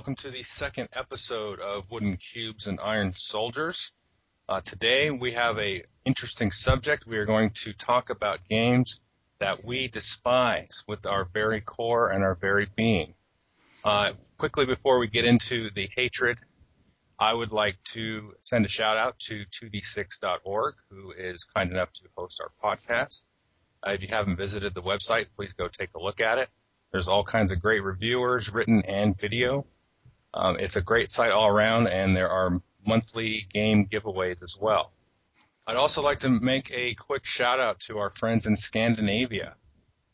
Welcome to the second episode of Wooden Cubes and Iron Soldiers. Uh, today we have a interesting subject. We are going to talk about games that we despise with our very core and our very being. Uh, quickly before we get into the hatred, I would like to send a shout out to 2d6.org, who is kind enough to host our podcast. Uh, if you haven't visited the website, please go take a look at it. There's all kinds of great reviewers, written and video. Um, it's a great site all around, and there are monthly game giveaways as well. I'd also like to make a quick shout out to our friends in Scandinavia.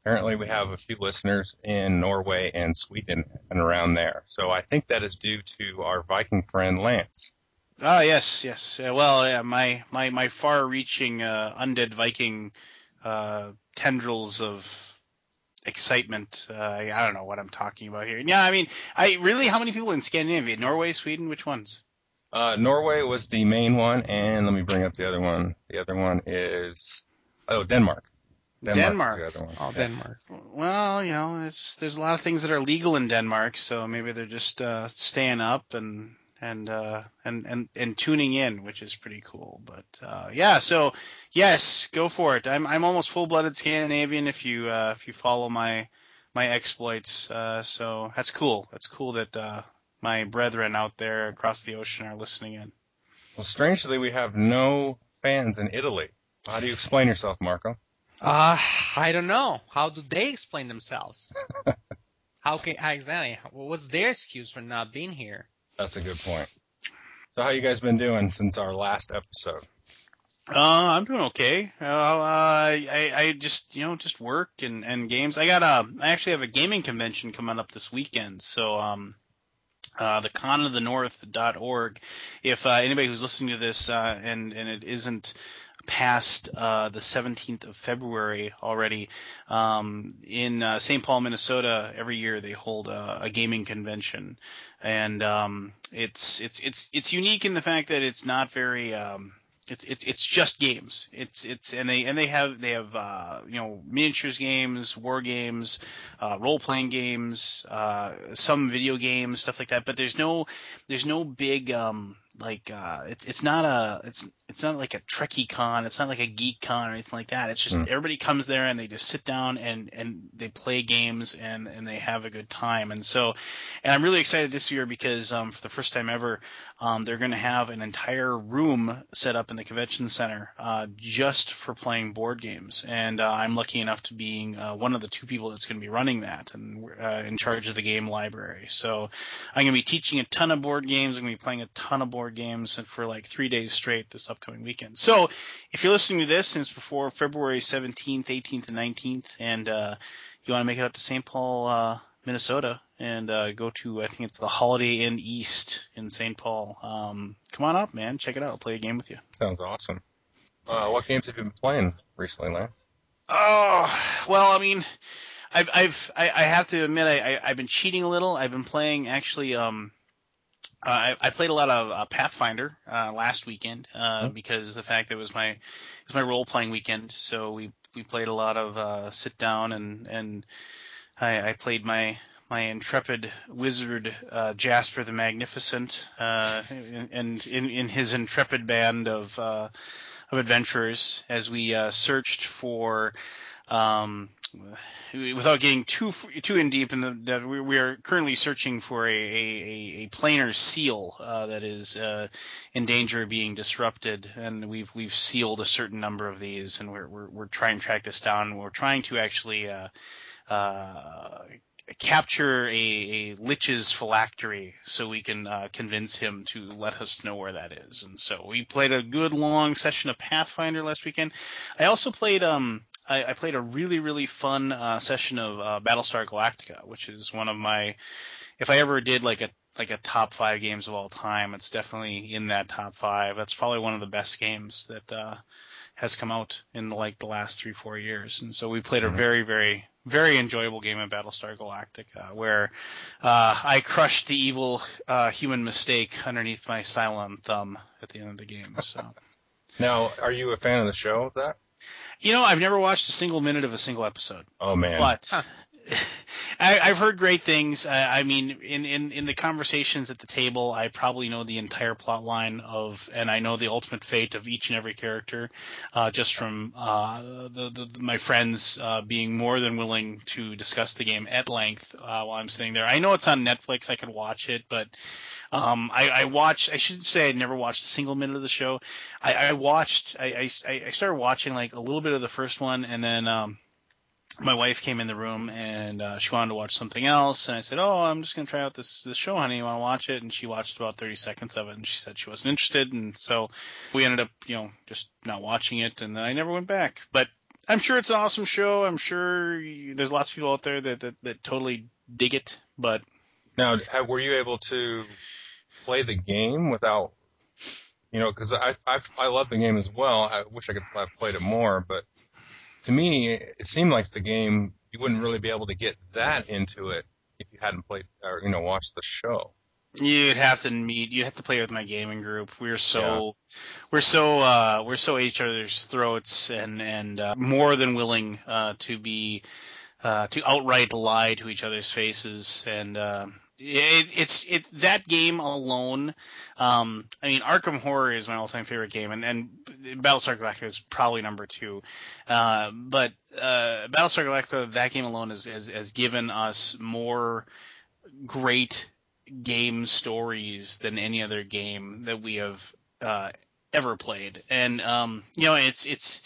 Apparently, we have a few listeners in Norway and Sweden and around there. So I think that is due to our Viking friend Lance. Ah, yes, yes. Uh, well, yeah, my my my far-reaching uh, undead Viking uh, tendrils of excitement. Uh, I don't know what I'm talking about here. Yeah, I mean, I really, how many people in Scandinavia? Norway, Sweden, which ones? Uh, Norway was the main one, and let me bring up the other one. The other one is oh Denmark. Denmark. Denmark. Oh, Denmark. Well, you know, there's there's a lot of things that are legal in Denmark, so maybe they're just uh, staying up and and uh, and and and tuning in, which is pretty cool. But uh, yeah, so yes, go for it. I'm I'm almost full blooded Scandinavian if you uh, if you follow my my exploits. Uh, so that's cool. That's cool that uh, my brethren out there across the ocean are listening in. Well, strangely, we have no fans in Italy. How do you explain yourself, Marco? Uh, I don't know. How do they explain themselves? how can exactly? What's their excuse for not being here? That's a good point. So how you guys been doing since our last episode? Uh, I'm doing okay. Uh, I, I just, you know, just work and, and games. I got a, I actually have a gaming convention coming up this weekend. So, um, uh, the conofthenorth.org. If uh, anybody who's listening to this uh, and and it isn't past uh, the 17th of February already. Um, in uh, St. Paul, Minnesota, every year they hold a, a gaming convention, and um, it's it's it's it's unique in the fact that it's not very um, it's it's it's just games. It's it's and they and they have they have uh, you know miniatures games, war games, uh, role playing games, uh, some video games, stuff like that. But there's no there's no big um, like uh, it's it's not a it's it's not like a Trekkie con. It's not like a geek con or anything like that. It's just mm. everybody comes there and they just sit down and and they play games and and they have a good time. And so, and I'm really excited this year because um, for the first time ever, um, they're going to have an entire room set up in the convention center uh, just for playing board games. And uh, I'm lucky enough to being uh, one of the two people that's going to be running that and uh, in charge of the game library. So I'm going to be teaching a ton of board games. I'm going to be playing a ton of board games for like three days straight this upcoming weekend. So if you're listening to this and it's before February 17th, 18th, and 19th, and uh, you want to make it up to St. Paul, uh, Minnesota, and uh, go to I think it's the Holiday Inn East in St. Paul. Um, come on up, man. Check it out. I'll play a game with you. Sounds awesome. Uh, what games have you been playing recently, Lance? Oh, well, I mean, I've, I've, I, I have to admit, I, I, have been cheating a little. I've been playing actually, um, I, I, played a lot of uh, Pathfinder uh, last weekend uh, mm-hmm. because the fact that it was my it was my role playing weekend. So we we played a lot of uh, sit down and and I, I played my my intrepid wizard uh, Jasper the Magnificent, uh, and in, in his intrepid band of uh, of adventurers as we uh, searched for. Um, without getting too too in deep in the that we, we are currently searching for a a, a planar seal uh, that is uh, in danger of being disrupted, and we've we've sealed a certain number of these, and we're we're, we're trying to track this down. We're trying to actually uh, uh, capture a, a lich's phylactery so we can uh, convince him to let us know where that is. And so we played a good long session of Pathfinder last weekend. I also played um I, I played a really really fun uh, session of uh, Battlestar Galactica, which is one of my if I ever did like a like a top five games of all time, it's definitely in that top five. That's probably one of the best games that uh, has come out in the, like the last three four years. And so we played a mm-hmm. very very very enjoyable game of Battlestar Galactica, where uh, I crushed the evil uh, human mistake underneath my Cylon thumb at the end of the game. So. now, are you a fan of the show that? You know, I've never watched a single minute of a single episode. Oh man! But. I, I, I've heard great things. I, I mean, in, in in the conversations at the table, I probably know the entire plot line of, and I know the ultimate fate of each and every character, uh, just from uh, the, the my friends uh, being more than willing to discuss the game at length uh, while I'm sitting there. I know it's on Netflix. I could watch it, but um, I, I watched. I should say I never watched a single minute of the show. I, I watched. I, I I started watching like a little bit of the first one, and then um, my wife came in the room and uh, she wanted to watch something else, and I said, "Oh, I'm just gonna try out this this show, honey. You want to watch it?" And she watched about 30 seconds of it, and she said she wasn't interested, and so we ended up, you know, just not watching it, and then I never went back. But I'm sure it's an awesome show. I'm sure there's lots of people out there that that, that totally dig it. But now, were you able to play the game without, you know, because I, I I love the game as well. I wish I could have played it more, but to me, it seemed like the game you wouldn't really be able to get that into it if you hadn't played or you know watched the show. You'd have to meet. You'd have to play with my gaming group. We're so, yeah. we're so, uh, we're so at each other's throats, and and uh, more than willing uh, to be, uh, to outright lie to each other's faces, and uh, it's it's it that game alone. Um, I mean, Arkham Horror is my all-time favorite game, and and Battlestar Galactica is probably number two. Uh, but uh, Battlestar Galactica, that game alone has, has has given us more great game stories than any other game that we have uh, ever played. And um, you know, it's it's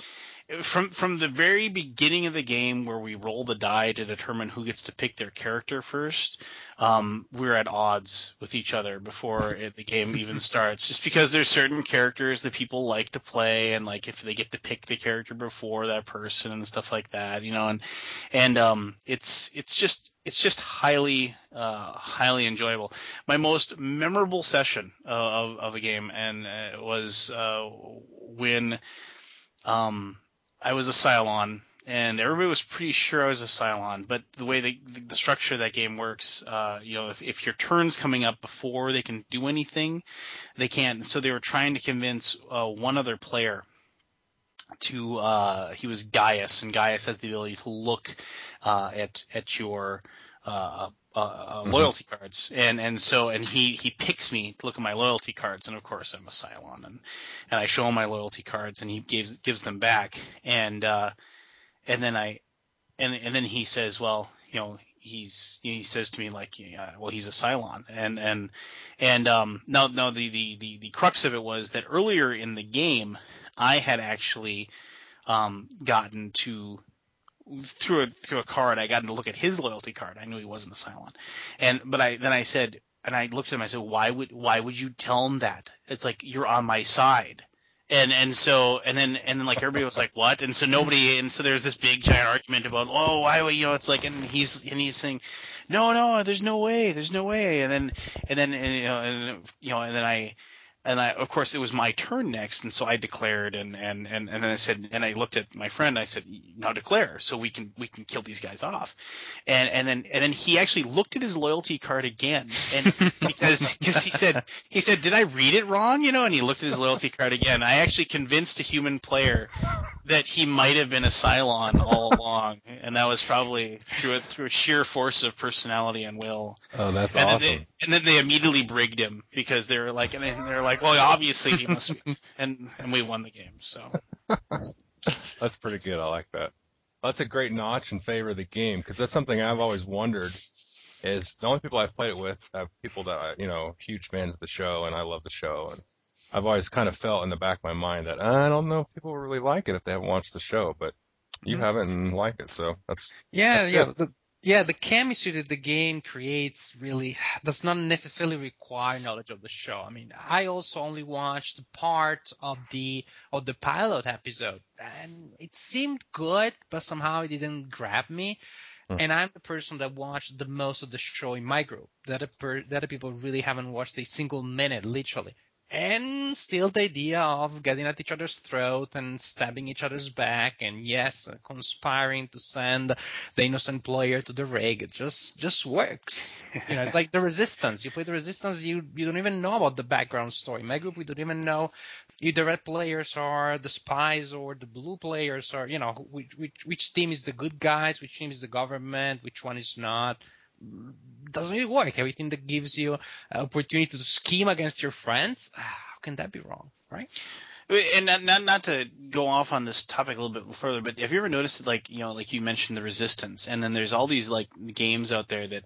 from from the very beginning of the game where we roll the die to determine who gets to pick their character first, um, we're at odds with each other before it, the game even starts. Just because there's certain characters that people like to play, and like if they get to pick the character before that person and stuff like that, you know, and and um, it's it's just it's just highly uh, highly enjoyable. My most memorable session of of a game and uh, was uh, when um I was a Cylon, and everybody was pretty sure I was a Cylon. But the way the, the structure of that game works, uh, you know, if, if your turn's coming up before they can do anything, they can't. So they were trying to convince uh, one other player to uh, he was Gaius, and Gaius has the ability to look uh, at at your uh, uh, uh, mm-hmm. loyalty cards, and and so and he he picks me to look at my loyalty cards, and of course I'm a Cylon, and and I show him my loyalty cards, and he gives gives them back, and uh, and then I, and and then he says, well, you know, he's he says to me like, yeah, well, he's a Cylon, and and and um, no no the the the the crux of it was that earlier in the game, I had actually um, gotten to through a through a card. I got him to look at his loyalty card. I knew he wasn't a Cylon, and but I then I said, and I looked at him. I said, why would why would you tell him that? It's like you're on my side. And and so and then and then like everybody was like what and so nobody and so there's this big giant argument about oh why would you know it's like and he's and he's saying no no there's no way there's no way and then and then and, you know and you know and then I and I, of course, it was my turn next, and so I declared, and and and and then I said, and I looked at my friend, I said, now declare, so we can we can kill these guys off, and and then and then he actually looked at his loyalty card again, and because because he said he said, did I read it wrong, you know, and he looked at his loyalty card again. I actually convinced a human player that he might have been a Cylon all along, and that was probably through a, through a sheer force of personality and will. Oh, that's and awesome. Then they, and then they immediately brigged him because they were like, and they're like, well, obviously he must, be. and and we won the game. So that's pretty good. I like that. That's a great notch in favor of the game because that's something I've always wondered. Is the only people I've played it with have people that I, you know, huge fans of the show, and I love the show, and I've always kind of felt in the back of my mind that I don't know if people really like it if they haven't watched the show, but you mm-hmm. haven't and like it, so that's yeah, that's yeah. The, yeah, the chemistry that the game creates really does not necessarily require knowledge of the show. I mean, I also only watched part of the of the pilot episode, and it seemed good, but somehow it didn't grab me. Mm. And I'm the person that watched the most of the show in my group. That per, that people really haven't watched a single minute, literally and still the idea of getting at each other's throat and stabbing each other's back and yes conspiring to send the innocent player to the brig it just just works. You know it's like the resistance. You play the resistance you you don't even know about the background story. My group we don't even know if the red players are the spies or the blue players are you know which which which team is the good guys which team is the government which one is not doesn't really work. Everything that gives you an opportunity to scheme against your friends, ah, how can that be wrong, right? And not, not not to go off on this topic a little bit further, but have you ever noticed like you know like you mentioned the resistance, and then there's all these like games out there that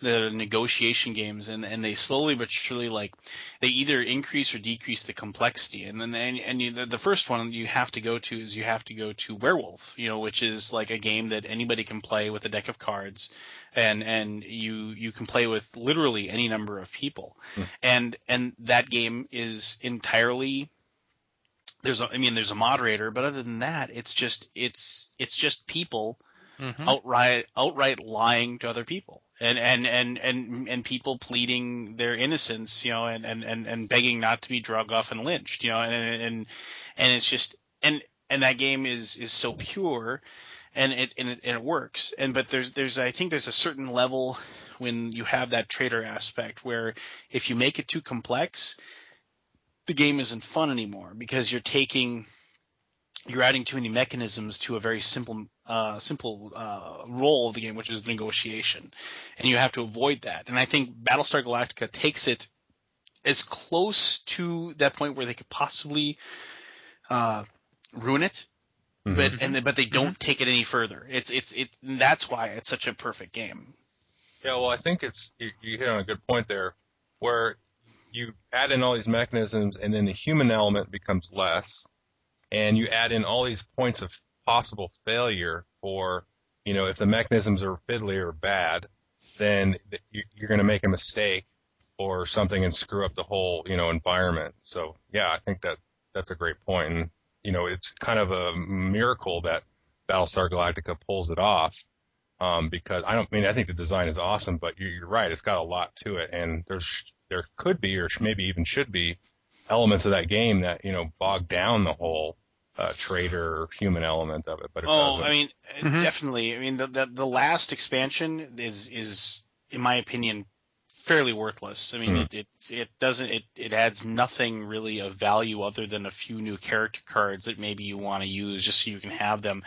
the negotiation games, and and they slowly but surely like they either increase or decrease the complexity, and then and, and you, the, the first one you have to go to is you have to go to Werewolf, you know, which is like a game that anybody can play with a deck of cards, and and you you can play with literally any number of people, mm. and and that game is entirely there's a, I mean there's a moderator, but other than that, it's just it's it's just people mm-hmm. outright outright lying to other people and and and and and people pleading their innocence, you know, and and and, and begging not to be drug off and lynched, you know, and and and it's just and and that game is is so pure and it and it, and it works and but there's there's I think there's a certain level when you have that traitor aspect where if you make it too complex the game isn't fun anymore because you're taking you're adding too many mechanisms to a very simple uh, simple uh, role of the game, which is negotiation, and you have to avoid that. And I think Battlestar Galactica takes it as close to that point where they could possibly uh, ruin it, mm-hmm. but and but they don't mm-hmm. take it any further. It's it's it. That's why it's such a perfect game. Yeah, well, I think it's you, you hit on a good point there, where you add in all these mechanisms and then the human element becomes less and you add in all these points of possible failure for, you know, if the mechanisms are fiddly or bad, then you're going to make a mistake or something and screw up the whole, you know, environment. So yeah, I think that that's a great point. And, you know, it's kind of a miracle that Battlestar Galactica pulls it off. Um, because I don't I mean I think the design is awesome, but you're, you're right, it's got a lot to it, and there's there could be, or maybe even should be, elements of that game that you know bog down the whole uh, traitor human element of it. But it oh, doesn't. I mean, mm-hmm. definitely. I mean, the, the, the last expansion is is in my opinion fairly worthless. I mean, mm. it, it it doesn't it it adds nothing really of value other than a few new character cards that maybe you want to use just so you can have them.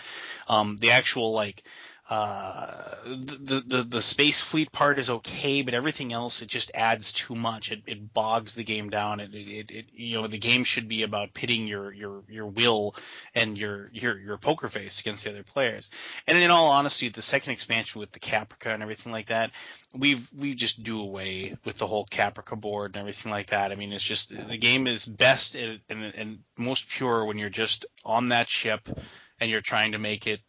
Um, the actual like uh, the, the the space fleet part is okay, but everything else it just adds too much. It, it bogs the game down. It, it, it you know the game should be about pitting your your your will and your your your poker face against the other players. And in all honesty, the second expansion with the Caprica and everything like that, we've we just do away with the whole Caprica board and everything like that. I mean, it's just the game is best and, and, and most pure when you're just on that ship and you're trying to make it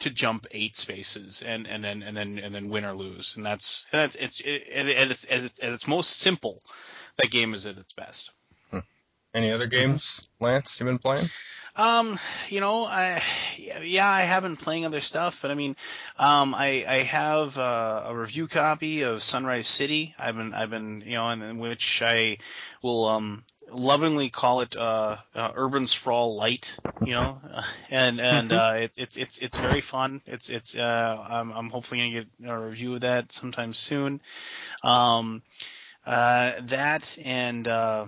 to jump eight spaces and, and then and then and then win or lose, and that's and that's it's it, at its at its, at its most simple. That game is at its best. Hmm. Any other games, Lance? You've been playing? Um, you know, I yeah, I have been playing other stuff, but I mean, um, I I have uh, a review copy of Sunrise City. I've been I've been you know, in, in which I will um lovingly call it uh, uh, urban sprawl light, you know, and and mm-hmm. uh, it, it's it's it's very fun. It's it's uh, I'm I'm hopefully gonna get a review of that sometime soon. Um, uh, that and uh,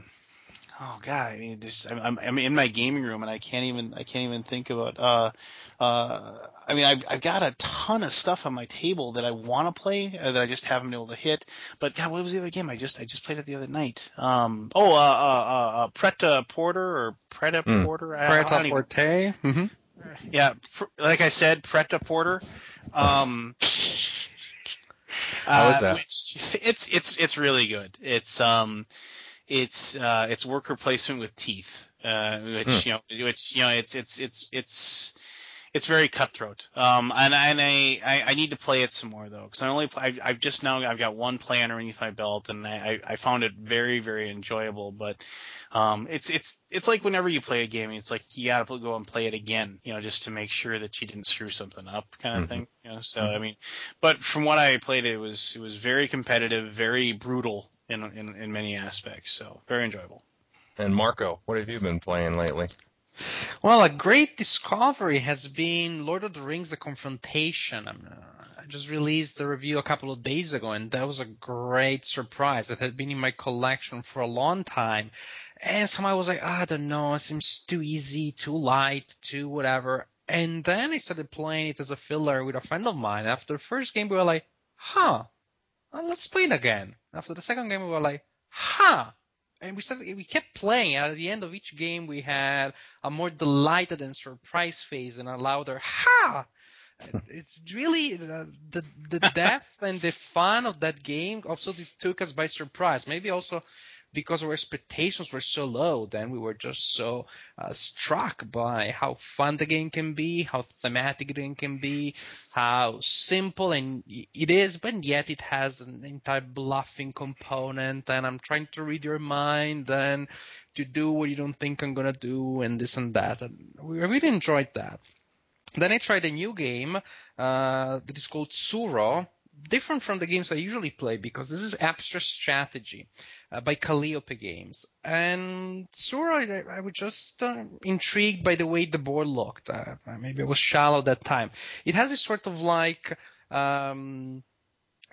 oh god, I mean, there's I'm I'm in my gaming room and I can't even I can't even think about uh uh, I mean, I've, I've got a ton of stuff on my table that I want to play uh, that I just haven't been able to hit. But God, what was the other game? I just I just played it the other night. Um, oh, uh, uh, uh, Preta Porter or Preta mm. Porter. Preta Porte. Mm-hmm. Yeah, pr- like I said, Preta Porter. Um, How is that? Which, it's it's it's really good. It's um, it's uh, it's worker placement with teeth. Uh, which mm. you know, which you know, it's it's it's it's it's very cutthroat. Um, and, and I, I, I need to play it some more though, because I only I've, I've just now I've got one play underneath my belt, and I, I found it very very enjoyable. But um, it's it's it's like whenever you play a game, it's like you gotta go and play it again, you know, just to make sure that you didn't screw something up, kind of mm-hmm. thing. You know, so mm-hmm. I mean, but from what I played, it was it was very competitive, very brutal in in, in many aspects. So very enjoyable. And Marco, what have you been playing lately? Well, a great discovery has been Lord of the Rings: The Confrontation. Um, I just released the review a couple of days ago, and that was a great surprise. It had been in my collection for a long time, and somehow I was like, I don't know, it seems too easy, too light, too whatever. And then I started playing it as a filler with a friend of mine. After the first game, we were like, huh, well, let's play it again. After the second game, we were like, huh. And we started, we kept playing. At the end of each game, we had a more delighted and surprised face and a louder ha. It's really the the, the depth and the fun of that game also took us by surprise. Maybe also because our expectations were so low, then we were just so uh, struck by how fun the game can be, how thematic the game can be, how simple and it is, but yet it has an entire bluffing component, and I'm trying to read your mind and to do what you don't think I'm gonna do, and this and that. And we really enjoyed that. Then I tried a new game uh, that is called Tsuro, different from the games I usually play because this is abstract strategy uh, by Calliope Games. And Tsuro, I, I was just uh, intrigued by the way the board looked. Uh, maybe I was shallow that time. It has a sort of like um,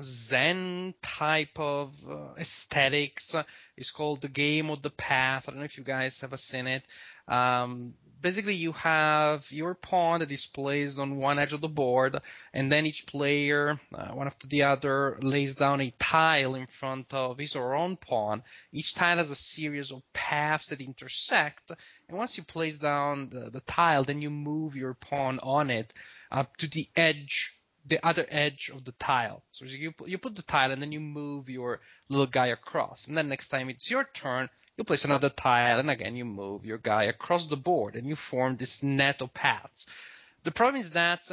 Zen type of uh, aesthetics. It's called the Game of the Path. I don't know if you guys have seen it. Um, basically you have your pawn that is placed on one edge of the board, and then each player, uh, one after the other, lays down a tile in front of his or her own pawn. Each tile has a series of paths that intersect, and once you place down the, the tile, then you move your pawn on it up to the edge the other edge of the tile. So you you put the tile and then you move your little guy across. And then next time it's your turn, you place another tile, and again you move your guy across the board, and you form this net of paths. The problem is that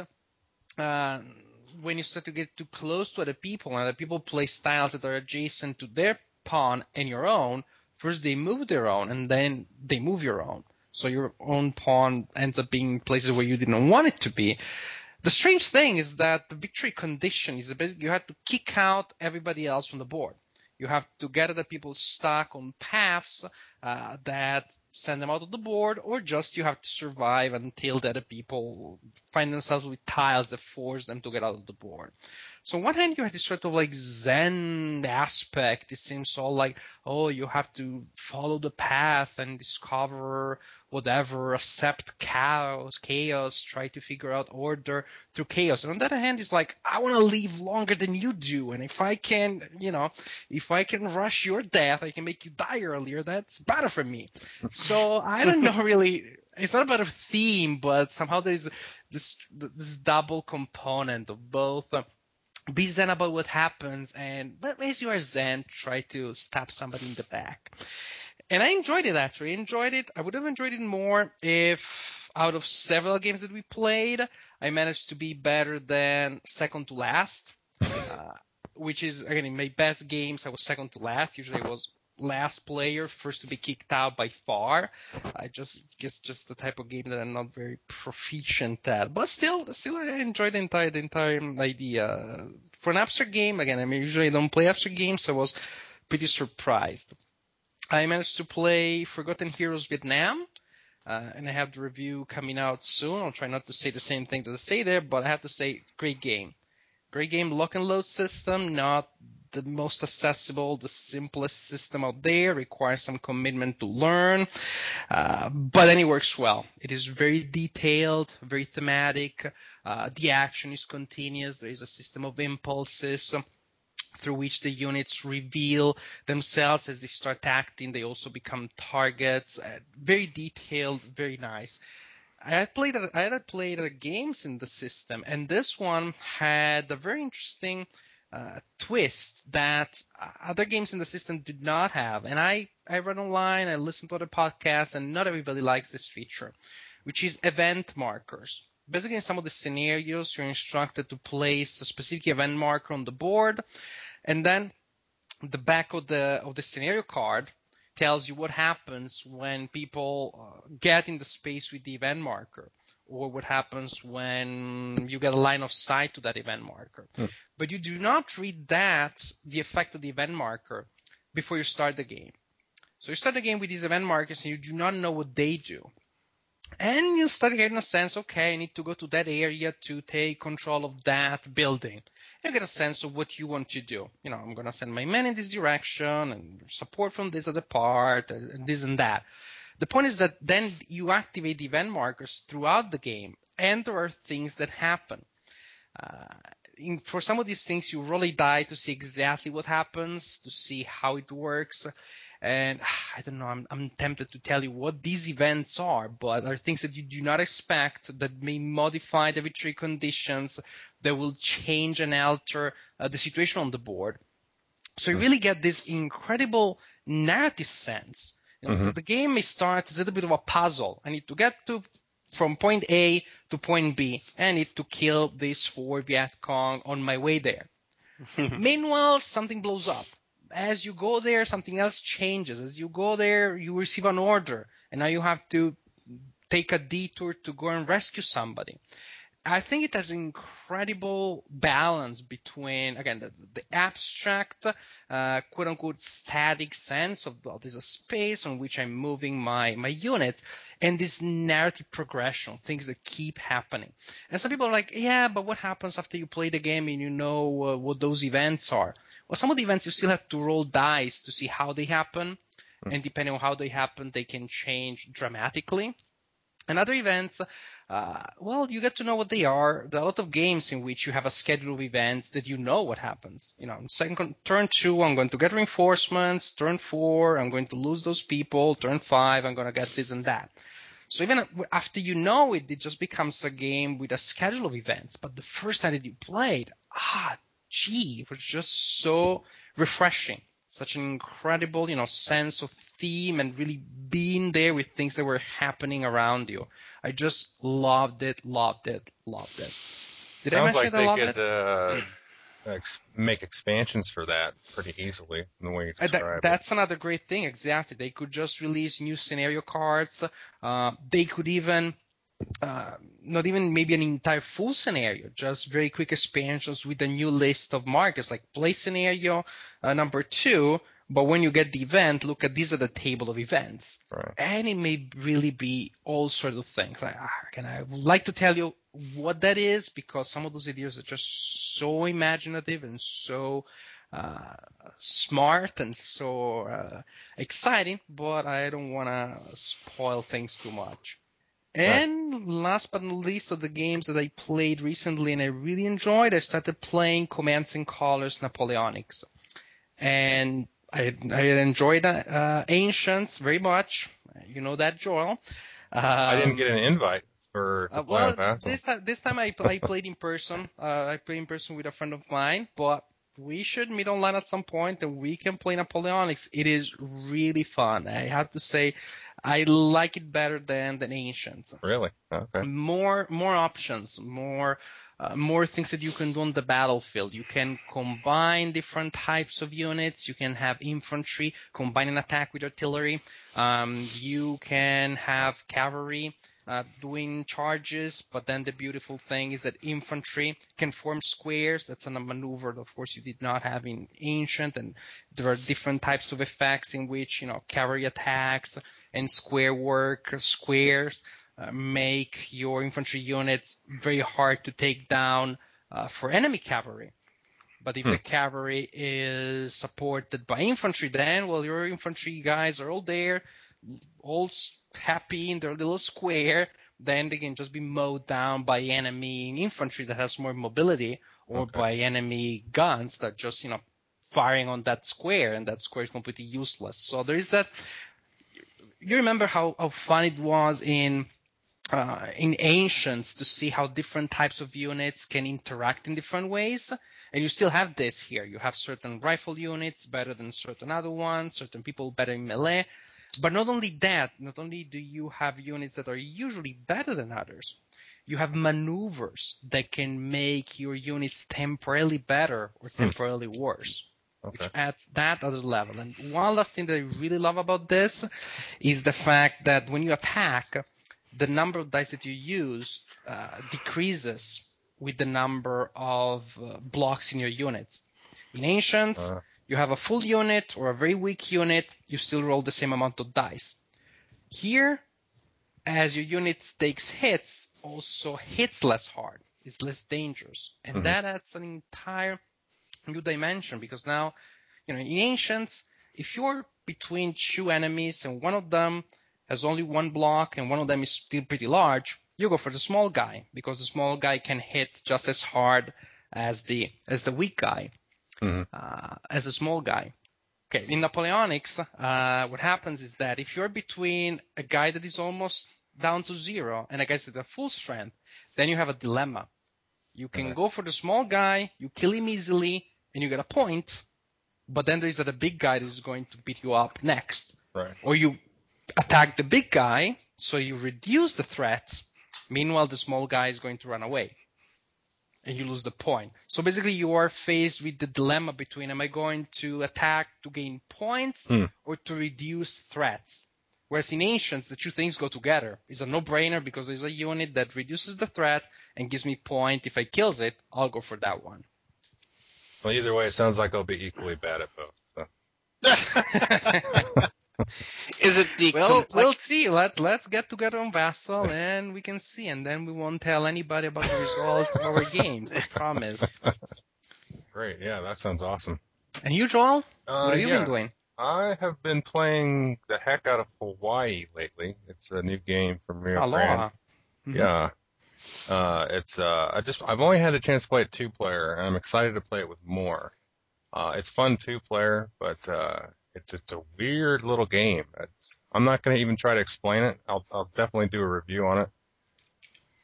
uh, when you start to get too close to other people, and other people place tiles that are adjacent to their pawn and your own, first they move their own, and then they move your own. So your own pawn ends up being places where you didn't want it to be. The strange thing is that the victory condition is basically you have to kick out everybody else from the board. You have to get other people stuck on paths uh, that send them out of the board, or just you have to survive until the other people find themselves with tiles that force them to get out of the board. So on one hand, you have this sort of like Zen aspect. It seems all like, oh, you have to follow the path and discover whatever, accept chaos, chaos, try to figure out order through chaos. And on the other hand, it's like, I want to live longer than you do. And if I can, you know, if I can rush your death, I can make you die earlier. That's better for me. So I don't know really. It's not about a theme, but somehow there's this this double component of both. Uh, be zen about what happens and but as you are zen try to stab somebody in the back and I enjoyed it actually. Enjoyed it. I would have enjoyed it more if out of several games that we played, I managed to be better than second to last. Uh, which is again in my best games I was second to last. Usually I was last player, first to be kicked out by far. I just guess just the type of game that I'm not very proficient at. But still, still I enjoyed the entire the entire idea. For an abstract game, again, I mean usually I don't play abstract games, so I was pretty surprised. I managed to play Forgotten Heroes Vietnam, uh, and I have the review coming out soon. I'll try not to say the same thing that I say there, but I have to say, great game. Great game, lock and load system, not the most accessible, the simplest system out there, requires some commitment to learn, uh, but then it works well. It is very detailed, very thematic, uh, the action is continuous, there is a system of impulses, through which the units reveal themselves as they start acting. They also become targets. Uh, very detailed, very nice. I had played I had played games in the system, and this one had a very interesting uh, twist that other games in the system did not have. And I I read online, I listened to other podcasts, and not everybody likes this feature, which is event markers basically in some of the scenarios, you're instructed to place a specific event marker on the board, and then the back of the of the scenario card tells you what happens when people uh, get in the space with the event marker or what happens when you get a line of sight to that event marker. Hmm. But you do not read that, the effect of the event marker, before you start the game. So you start the game with these event markers and you do not know what they do and you start getting a sense, okay, I need to go to that area to take control of that building. You get a sense of what you want to do. You know, I'm going to send my men in this direction and support from this other part and this and that. The point is that then you activate event markers throughout the game and there are things that happen. Uh, in, for some of these things, you really die to see exactly what happens, to see how it works. And I don't know, I'm, I'm tempted to tell you what these events are, but are things that you do not expect that may modify the victory conditions, that will change and alter uh, the situation on the board. So you really get this incredible narrative sense. You know, Mhm. the, the game may start as a little bit of a puzzle. I need to get to from point A to point B. I need to kill these four Viet Cong on my way there. Meanwhile, something blows up. As you go there, something else changes. As you go there, you receive an order, and now you have to take a detour to go and rescue somebody. I think it has an incredible balance between, again, the, the abstract, uh, quote unquote, static sense of, well, there's a space on which I'm moving my, my units and this narrative progression, things that keep happening. And some people are like, yeah, but what happens after you play the game and you know uh, what those events are? Well, some of the events you still have to roll dice to see how they happen. And depending on how they happen, they can change dramatically. And other events, uh, well, you get to know what they are. There are a lot of games in which you have a schedule of events that you know what happens. You know, second turn two, I'm going to get reinforcements. Turn four, I'm going to lose those people. Turn five, I'm going to get this and that. So even after you know it, it just becomes a game with a schedule of events. But the first time that you played, ah, gee, it was just so refreshing. Such an incredible, you know, sense of theme and really being there with things that were happening around you. I just loved it, loved it, loved it. Did I Sounds mention like I they could uh, ex- make expansions for that pretty easily in the way you Uh, describe that, it. that's another great thing. Exactly. They could just release new scenario cards. Uh, they could even, uh, not even maybe an entire full scenario, just very quick expansions with a new list of markers, like play scenario uh, number two. But when you get the event, look at these are the table of events. Right. And it may really be all sorts of things. Like, ah, can I would like to tell you what that is because some of those ideas are just so imaginative and so uh, smart and so uh, exciting, but I don't want to spoil things too much. And last but not least of the games that I played recently and I really enjoyed, I started playing Commands and Colors Napoleonics. And I, I enjoyed uh, Ancients very much. You know that, Joel. Um, I didn't get an invite for uh, well, this time, this time I, I played in person. Uh, I played in person with a friend of mine, but we should meet online at some point and we can play Napoleonics. It is really fun. I have to say, I like it better than than Ancients. Really? Okay. More more options, more uh, more things that you can do on the battlefield. You can combine different types of units. You can have infantry combine an attack with artillery. Um, you can have cavalry uh, doing charges, but then the beautiful thing is that infantry can form squares. That's a maneuver that, of course, you did not have in ancient, and there are different types of effects in which you know cavalry attacks and square work squares uh, make your infantry units very hard to take down uh, for enemy cavalry. But if Hmm. the cavalry is supported by infantry, then well, your infantry guys are all there, all happy in their little square. Then they can just be mowed down by enemy infantry that has more mobility, or Okay. by enemy guns that just you know firing on that square, and that square is completely useless. So there is that. You remember how, how fun it was in uh, in ancients to see how different types of units can interact in different ways. And you still have this here. You have certain rifle units better than certain other ones, certain people better in melee. But not only that, not only do you have units that are usually better than others, you have maneuvers that can make your units temporarily better or temporarily worse which adds that other level. And one last thing that I really love about this is the fact that when you attack, the number of dice that you use uh, decreases with the number of uh, blocks in your units. In Ancients, Uh. You have a full unit or a very weak unit, you still roll the same amount of dice. Here, as your unit takes hits, also hits less hard, is less dangerous. And Mhm. that adds an entire new dimension because now, you know, in ancients, if you're between two enemies and one of them has only one block and one of them is still pretty large, you go for the small guy because the small guy can hit just as hard as the as the weak guy, Mhm. uh, as a small guy. Okay, in Napoleonics, uh, what happens is that if you're between a guy that is almost down to zero and a guy that's at full strength, then you have a dilemma. You can Okay. go for the small guy, you kill him easily, and you get a point, but then there is the big guy that is going to beat you up next. Right. Or you attack the big guy, so you reduce the threat. Meanwhile, the small guy is going to run away. And you lose the point. So basically, you are faced with the dilemma between am I going to attack to gain points Hmm. or to reduce threats? Whereas in Ancients, the two things go together. It's a no-brainer because there's a unit that reduces the threat and gives me point. If I kills it, I'll go for that one. Well, either way, it sounds like I'll be equally bad at both. So. Is it the Well, complex- we'll see. Let let's get together on Vassal and we can see, and then we won't tell anybody about the results of our games. I promise. Great. Yeah, that sounds awesome. And you, Joel, Uh, what have you yeah, been doing? I have been playing the heck out of Hawaii lately. It's a new game from Rio Grande. Aloha. Mhm. Yeah. Uh, it's uh, I just I've only had a chance to play it two player, and I'm excited to play it with more. Uh, it's fun two player, but uh, it's it's a weird little game. It's, I'm not going to even try to explain it. I'll I'll definitely do a review on it.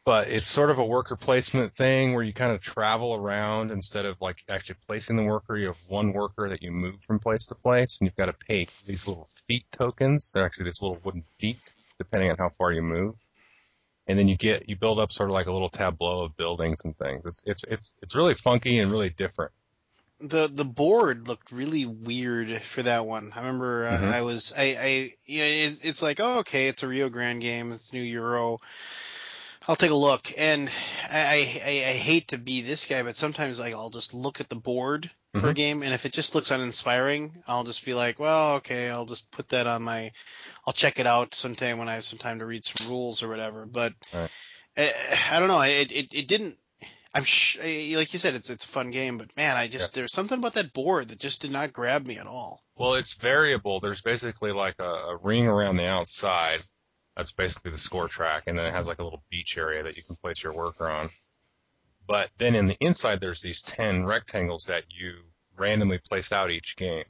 But it's sort of a worker placement thing where you kind of travel around instead of like actually placing the worker. You have one worker that you move from place to place, and you've got to pay these little feet tokens. They're actually these little wooden feet, depending on how far you move and then you get you build up sort of like a little tableau of buildings and things. It's it's it's it's really funky and really different. The the board looked really weird for that one. I remember uh, Mhm. I was I I yeah, it's, it's like oh okay it's a Rio Grande game it's new Euro. I'll take a look and I, I I hate to be this guy but sometimes like I'll just look at the board for a Mhm. game and if it just looks uninspiring I'll just be like well okay I'll just put that on my I'll check it out sometime when I have some time to read some rules or whatever but Right. I, I don't know it it it didn't I'm sh- like you said, it's it's a fun game, but man, I just there's something about that board that just did not grab me at all. Well, it's variable. There's basically like a, a ring around the outside. That's basically the score track, and then it has like a little beach area that you can place your worker on. But then in the inside, there's these ten rectangles that you randomly place out each game.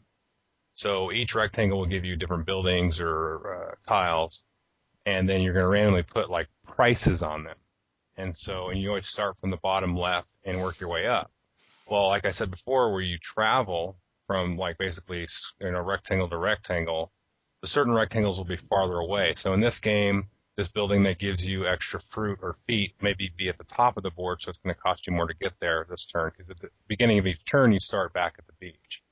So each rectangle will give you different buildings or uh, tiles, and then you're going to randomly put like prices on them. And so, and you always start from the bottom left and work your way up. Well, like I said before, where you travel from like basically you know rectangle to rectangle, the certain rectangles will be farther away. So in this game, this building that gives you extra fruit or feet maybe be at the top of the board, so it's going to cost you more to get there this turn because at the beginning of each turn you start back at the beach.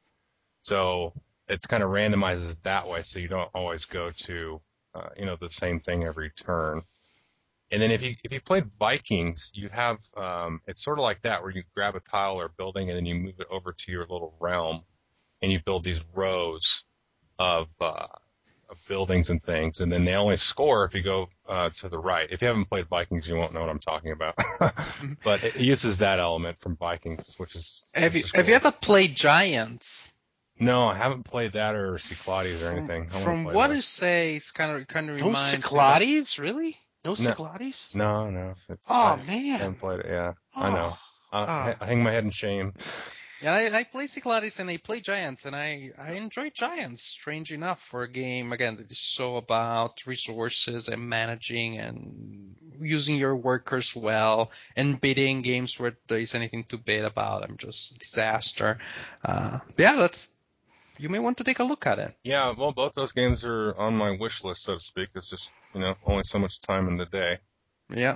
So it's kind of randomizes that way, so you don't always go to uh, you know the same thing every turn. And then if you if you played Vikings, you have um, it's sort of like that where you grab a tile or a building and then you move it over to your little realm, and you build these rows of uh, of buildings and things, and then they only score if you go uh, to the right. If you haven't played Vikings, you won't know what I'm talking about. but it uses that element from Vikings, which is Have you which is have you ever played Giants? No, I haven't played that or Cyclades or anything. I From play what those. you say, it's kind of kind of No reminds me of- Cyclades, really? No? No, no. It's, Oh I man, haven't played it. Yeah, I know. I, Ah. I hang my head in shame. Yeah, I, I play Cyclades and I play Giants, and I, I enjoy Giants, strange enough, for a game, again, that is so about resources and managing and using your workers well and bidding games where there is anything to bid about. I'm just a disaster. Uh, yeah, that's, you may want to take a look at it. Yeah, well, both those games are on my wish list, so to speak. It's just you know only so much time in the day. Yeah.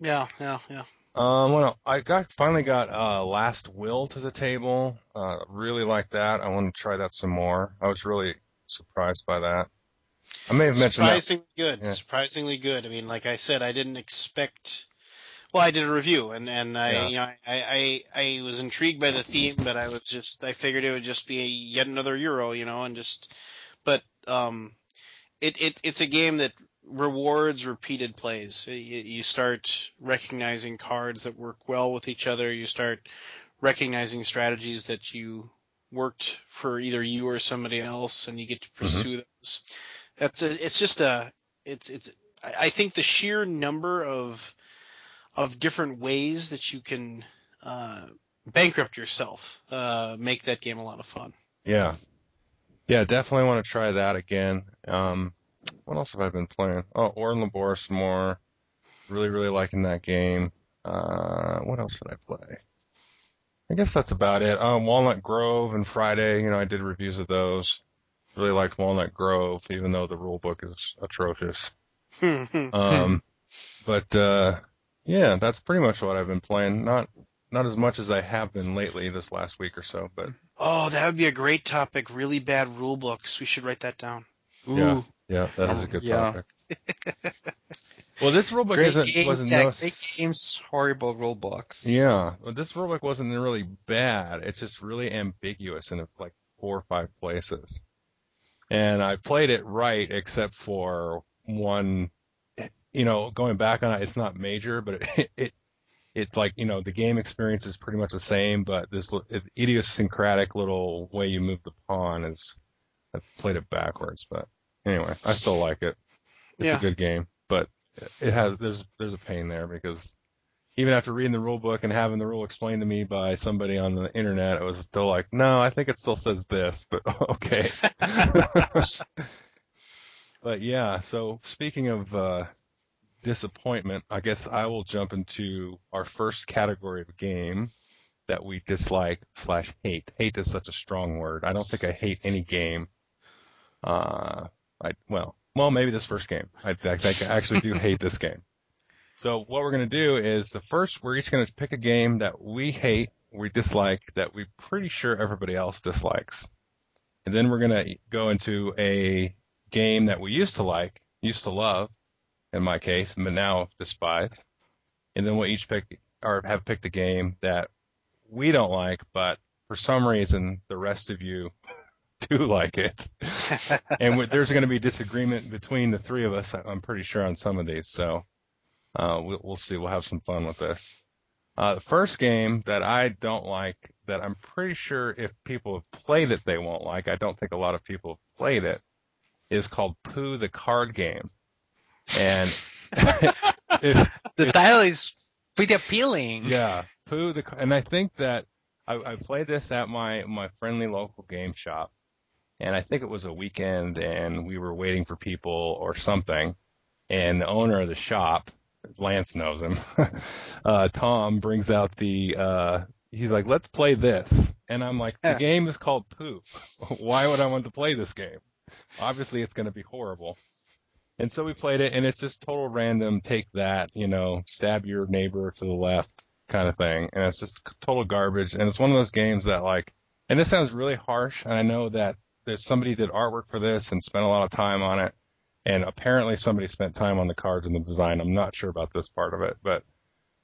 yeah, yeah, yeah. Um, well, I got finally got uh, Last Will to the table. Uh, really like that. I want to try that some more. I was really surprised by that. I may have mentioned that. Surprisingly good. Yeah. Surprisingly good. I mean, like I said, I didn't expect. Well, I did a review, and and I Yeah. you know I, I I was intrigued by the theme, but I was just I figured it would just be yet another Euro, you know, and just. But um, it it it's a game that rewards repeated plays. You, you start recognizing cards that work well with each other. You start recognizing strategies that you worked for either you or somebody else, and you get to pursue those. That's a, it's just a it's it's I think the sheer number of of different ways that you can uh, bankrupt yourself. Uh, make that game a lot of fun. Yeah. Yeah, definitely want to try that again. Um, what else have I been playing? Oh, Ora et Labora some more. Really, really liking that game. Uh, what else did I play? I guess that's about it. Um, Walnut Grove and Friday, you know, I did reviews of those. Really liked Walnut Grove, even though the rule book is atrocious. um, but uh, yeah, that's pretty much what I've been playing. Not not as much as I have been lately this last week or so, but oh, that would be a great topic. Really bad rule books. We should write that down. Ooh. yeah, yeah, that is a good Yeah. topic. well, this rulebook Great isn't game, wasn't yeah, no great games, horrible rule books. Yeah, well, this rulebook wasn't really bad. It's just really ambiguous in like four or five places. And I played it right, except for one. You know, going back on it, it's not major, but it, it it's like you know the game experience is pretty much the same, but this idiosyncratic little way you move the pawn is. I've played it backwards, but anyway, I still like it. It's Yeah. a good game, but it has there's there's a pain there because even after reading the rule book and having the rule explained to me by somebody on the internet, it was still like, no, I think it still says this, but okay. but yeah, so speaking of uh, disappointment, I guess I will jump into our first category of game that we dislike slash hate. Hate is such a strong word. I don't think I hate any game. Uh, I well, well, maybe this first game. I, I think I actually do hate this game. So what we're going to do is the first, we're each going to pick a game that we hate, we dislike, that we're pretty sure everybody else dislikes. And then we're going to go into a game that we used to like, used to love, in my case, but now despise. And then we'll each pick, or have picked a game that we don't like, but for some reason the rest of you do like it. and there's going to be disagreement between the three of us, I'm pretty sure, on some of these. So uh, we'll, we'll see. We'll have some fun with this. Uh, the first game that I don't like, that I'm pretty sure if people have played it, they won't like. I don't think a lot of people have played it. Is called Poo the card game, and if, The title is pretty appealing. yeah, Poo the, and I think that I, I played this at my my friendly local game shop, and I think it was a weekend, and we were waiting for people or something, and the owner of the shop, Lance knows him, uh, Tom brings out the, uh, he's like, let's play this, and I'm like, the game is called Poop. Why would I want to play this game? Obviously, it's going to be horrible. And so we played it, and it's just total random. Take that, you know, stab your neighbor to the left kind of thing, and it's just total garbage. And it's one of those games that like, and this sounds really harsh, and I know that there's somebody did artwork for this and spent a lot of time on it, and apparently somebody spent time on the cards and the design. I'm not sure about this part of it, but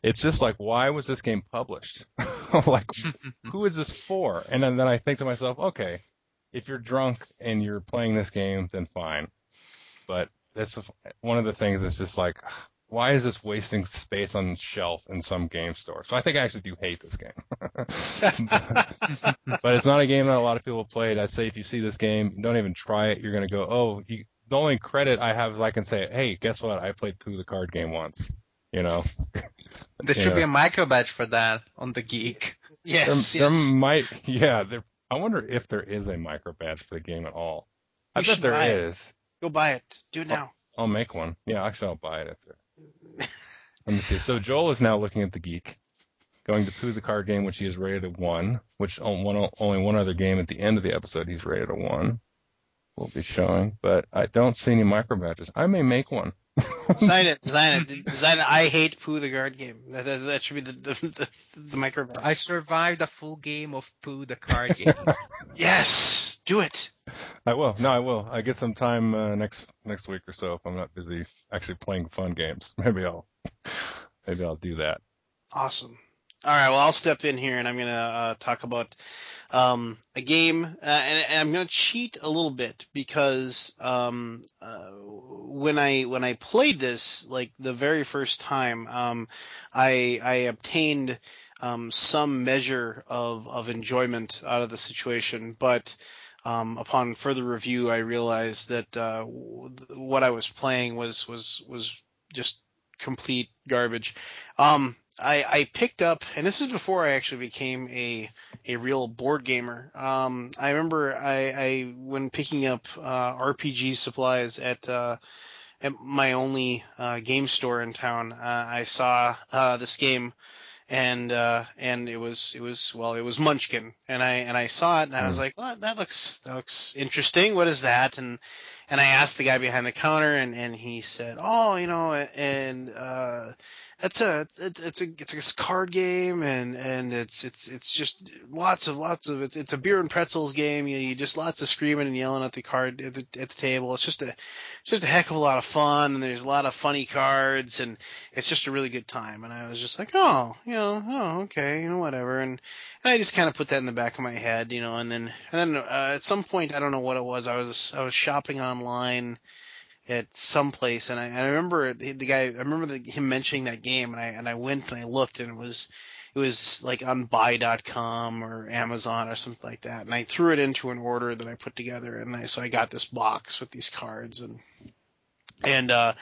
it's just like, why was this game published? like, who is this for? And then, then I think to myself, okay, if you're drunk and you're playing this game, then fine. But that's one of the things that's just like, why is this wasting space on the shelf in some game store? So I think I actually do hate this game. but it's not a game that a lot of people have played. I'd say if you see this game, don't even try it. You're going to go, oh, you, the only credit I have is I can say, hey, guess what? I played Poo the card game once. You know, There should Yeah. be a micro badge for that on the geek. yes, there, yes. there might, yeah. There, I wonder if there is a micro badge for the game at all. I You bet there is. there buy it. is. Go buy it. Do it now. I'll make one. Yeah, actually, I'll buy it after. Let me see. So Joel is now looking at the geek, going to Poo the card game, which he is rated a one. Which on one, only one other game at the end of the episode he's rated a one. We'll be showing, but I don't see any micro badges. I may make one. Design it. Design it. Design it. I hate Poo the guard game. That, that, that should be the the, the, the micro. I survived a full game of Poo the card game. Yes, do it. I will. No, I will. I get some time uh, next next week or so if I'm not busy actually playing fun games. Maybe I'll maybe I'll do that. Awesome. All right. Well, I'll step in here and I'm gonna uh, talk about um, a game, uh, and, and I'm gonna cheat a little bit because um, uh, when I when I played this, like the very first time, um, I I obtained um, some measure of of enjoyment out of the situation, but um, upon further review, I realized that uh, w- what I was playing was was was just complete garbage. Um, I, I picked up, and this is before I actually became a a real board gamer. Um, I remember I, I when picking up uh, RPG supplies at uh, at my only uh, game store in town, uh, I saw uh, this game, and uh, and it was it was well it was Munchkin, and I and I saw it, and I was like, well, that looks that looks interesting. What is that? And and I asked the guy behind the counter, and and he said, oh, you know, and uh, it's a it's, it's a it's a card game and and it's it's it's just lots of lots of it's it's a beer and pretzels game. You, know, you just lots of screaming and yelling at the card at the at the table. It's just a just a heck of a lot of fun and there's a lot of funny cards and it's just a really good time. And I was just like, oh, you know, oh, okay, you know, whatever. And and I just kind of put that in the back of my head, you know. And then and then uh, at some point, I don't know what it was. I was I was shopping online at some place, and I, and I remember the, guy. I remember the, him mentioning that game, and I and I went and I looked, and it was it was like on Buy.com or Amazon or something like that, and I threw it into an order that I put together, and I so I got this box with these cards, and and uh,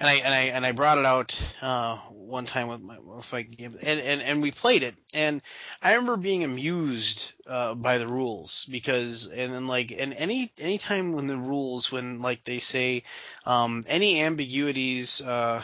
and I and I and I brought it out uh, one time with my my game, and, and and we played it, and I remember being amused uh, by the rules because and then like and any any time when the rules when like they say um, any ambiguities uh,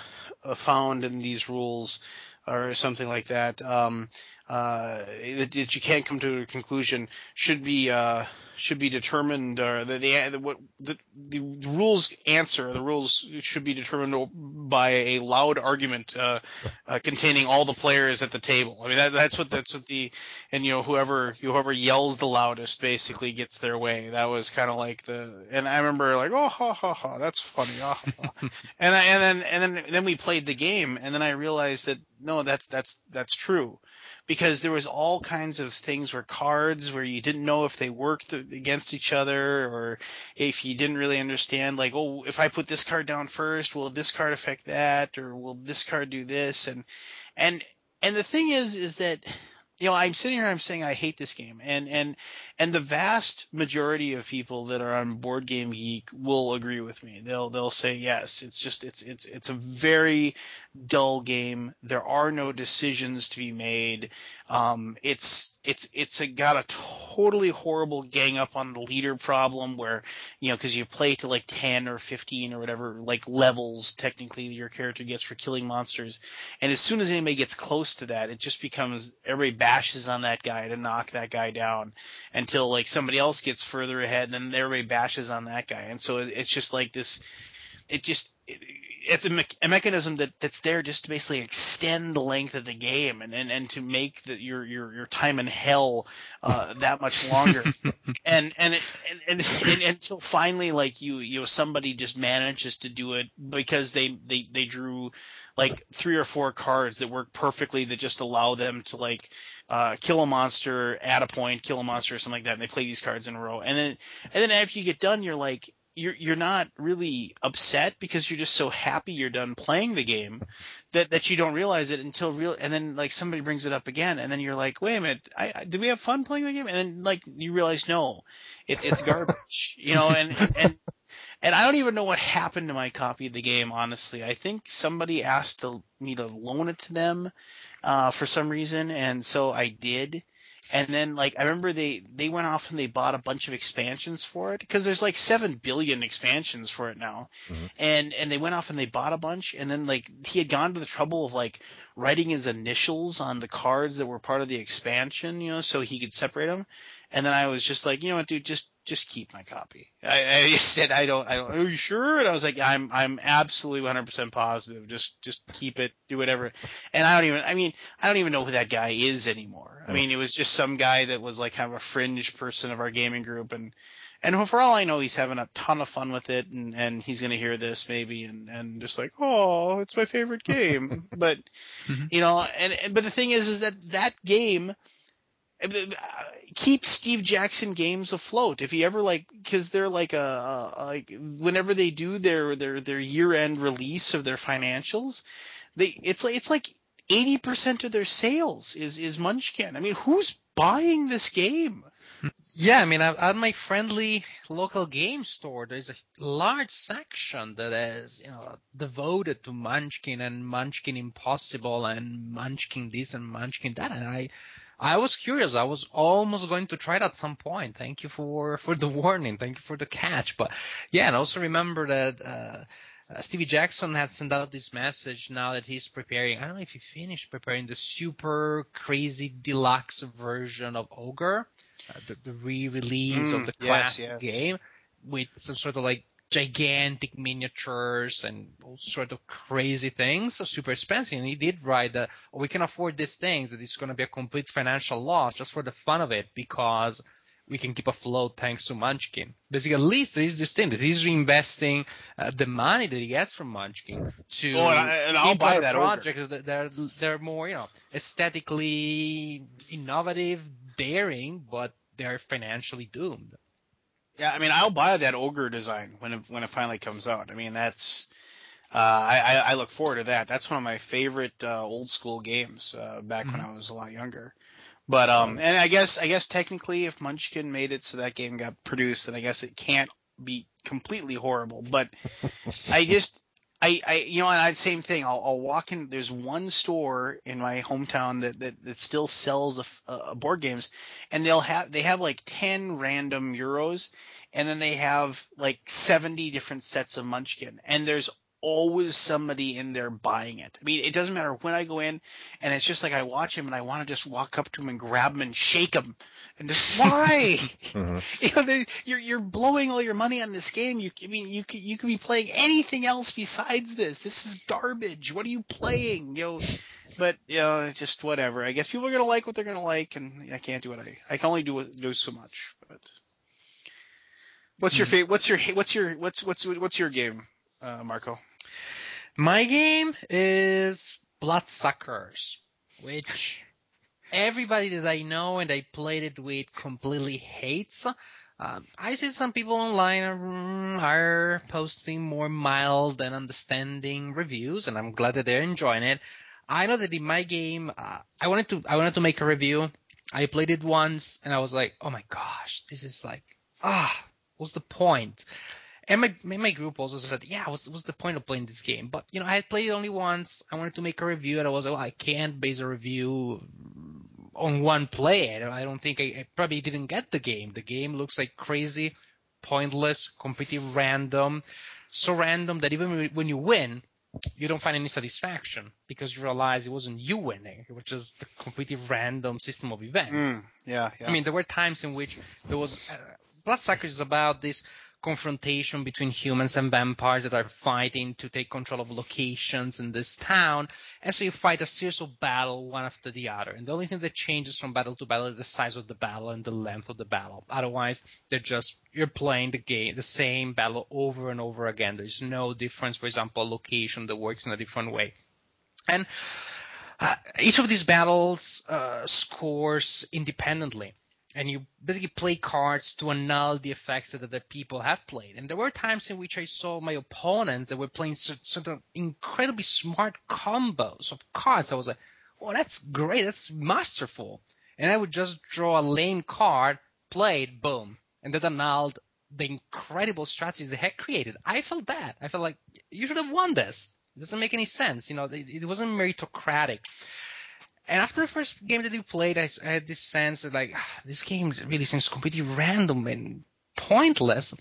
found in these rules or something like that um, uh, that, that you can't come to a conclusion should be uh, should be determined or the the, the what the, the rules answer the rules should be determined by a loud argument uh, uh, containing all the players at the table. I mean that that's what that's what the and you know whoever whoever yells the loudest basically gets their way. That was kind of like the and I remember like oh ha ha ha that's funny oh, and I, and then and then then we played the game and then I realized that no that's that's that's true because there was all kinds of things where cards where you didn't know if they worked against each other or if you didn't really understand like oh if I put this card down first will this card affect that? Or will this card do this? And and and the thing is is that you know, I'm sitting here, and I'm saying I hate this game, and and and the vast majority of people that are on Board Game Geek will agree with me. They'll they'll say yes, it's just it's it's it's a very dull game. There are no decisions to be made. Um, it's it's it's a, got a totally horrible gang up on the leader problem where you know because you play to like ten or fifteen or whatever like levels technically your character gets for killing monsters, and as soon as anybody gets close to that, it just becomes everybody bashes on that guy to knock that guy down until like somebody else gets further ahead, and then everybody bashes on that guy, and so it's just like this. It just it, it's a, me- a, mechanism that that's there just to basically extend the length of the game and and, and to make the, your your your time in hell uh, that much longer. and and, it, and and and until finally, like you you know somebody just manages to do it because they they they drew like three or four cards that work perfectly that just allow them to like uh, kill a monster at a point, kill a monster or something like that. And they play these cards in a row, and then and then after you get done, you're like you're you're not really upset because you're just so happy you're done playing the game that that you don't realize it until real and then like somebody brings it up again and then you're like wait a minute I, I did we have fun playing the game and then like you realize no it's it's garbage you know and and and I don't even know what happened to my copy of the game honestly I think somebody asked to, me to loan it to them uh, for some reason and so I did and then like I remember they they went off and they bought a bunch of expansions for it because there's like seven billion expansions for it now, mm-hmm. and and they went off and they bought a bunch, and then like he had gone to the trouble of like writing his initials on the cards that were part of the expansion, you know, so he could separate them. And then I was just like, you know what, dude, just just keep my copy. I, I said, I don't, I don't. Are you sure? And I was like, I'm I'm absolutely 100 percent positive. Just just keep it, do whatever. And I don't even, I mean, I don't even know who that guy is anymore. I mean, it was just some guy that was like kind of a fringe person of our gaming group, and and for all I know, he's having a ton of fun with it, and and he's gonna hear this maybe, and and just like, oh, it's my favorite game. but mm-hmm. you know, and, and but the thing is, is that that game Uh, keep Steve Jackson games afloat. If you ever like, because they're like a, a, like whenever they do their their their year end release of their financials, they it's like it's like eighty percent of their sales is is Munchkin. I mean, who's buying this game? Yeah, I mean, at my friendly local game store, there's a large section that is, you know, devoted to Munchkin and Munchkin Impossible and Munchkin this and Munchkin that. And I, I was curious. I was almost going to try it at some point. Thank you for, for the warning. Thank you for the catch. But yeah, and also remember that, uh, uh, Stevie Jackson had sent out this message now that he's preparing. I don't know if he finished preparing the super crazy deluxe version of Ogre, uh, the, the, re-release mm, of the classic yes, yes. game with some sort of like gigantic miniatures and all sort of crazy things. So super expensive. And he did write that oh, we can afford this thing that it's going to be a complete financial loss just for the fun of it because we can keep afloat thanks to Munchkin. Basically, at least there is this thing that he's reinvesting uh, the money that he gets from Munchkin to oh, and, I, and I'll buy that project that they're they're more you know aesthetically innovative, daring, but they're financially doomed. Yeah, I mean, I'll buy that ogre design when it, when it finally comes out. I mean, that's uh, I, I look forward to that. That's one of my favorite uh, old school games uh, back mm-hmm. when I was a lot younger. But um, and I guess I guess technically, if Munchkin made it so that game got produced, then I guess it can't be completely horrible. But I just I, I you know, and I same thing. I'll, I'll walk in. There's one store in my hometown that that, that still sells a, a board games, and they'll have they have like ten random euros, and then they have like 70 different sets of Munchkin, and there's always somebody in there buying it. I mean, it doesn't matter when I go in, and it's just like I watch him and I want to just walk up to him and grab him and shake him, and just why? mm-hmm. You know, they, you're you're blowing all your money on this game. You, I mean, you could you could be playing anything else besides this. This is garbage. What are you playing? You know. But you know, just whatever. I guess people are gonna like what they're gonna like, and I can't do what I I can only do do so much. But what's your hmm. favorite? What's your what's your what's what's what's your game, uh, Marco? My game is Bloodsuckers, which everybody that I know and I played it with completely hates. Uh, I see some people online mm, are, posting more mild and understanding reviews, and I'm glad that they're enjoying it. I know that in my game, uh, I wanted to I wanted to make a review. I played it once, and I was like, oh my gosh, this is like ah, what's the point? And my my group also said, yeah, what's what's the point of playing this game? But you know, I had played it only once. I wanted to make a review, and I was like, well, I can't base a review on one play. I don't think I, I probably didn't get the game. The game looks like crazy, pointless, completely random, so random that even when you win, you don't find any satisfaction because you realize it wasn't you winning. It was just a completely random system of events. Mm, yeah, yeah, I mean, there were times in which there was. Uh, Bloodsuckers is about this confrontation between humans and vampires that are fighting to take control of locations in this town. And so you fight a series of battle one after the other. And the only thing that changes from battle to battle is the size of the battle and the length of the battle. Otherwise, they're just you're playing the game, the same battle over and over again. There's no difference, for example, a location that works in a different way. And uh, each of these battles uh, scores independently and you basically play cards to annul the effects that other people have played. And there were times in which I saw my opponents that were playing of incredibly smart combos of cards. I was like, oh, that's great. That's masterful. And I would just draw a lame card, play it, boom. And that annulled the incredible strategies they had created. I felt bad. I felt like you should have won this. It doesn't make any sense. You know, it, it wasn't meritocratic. And after the first game that we played, I, I had this sense that like ah, this game really seems completely random and pointless.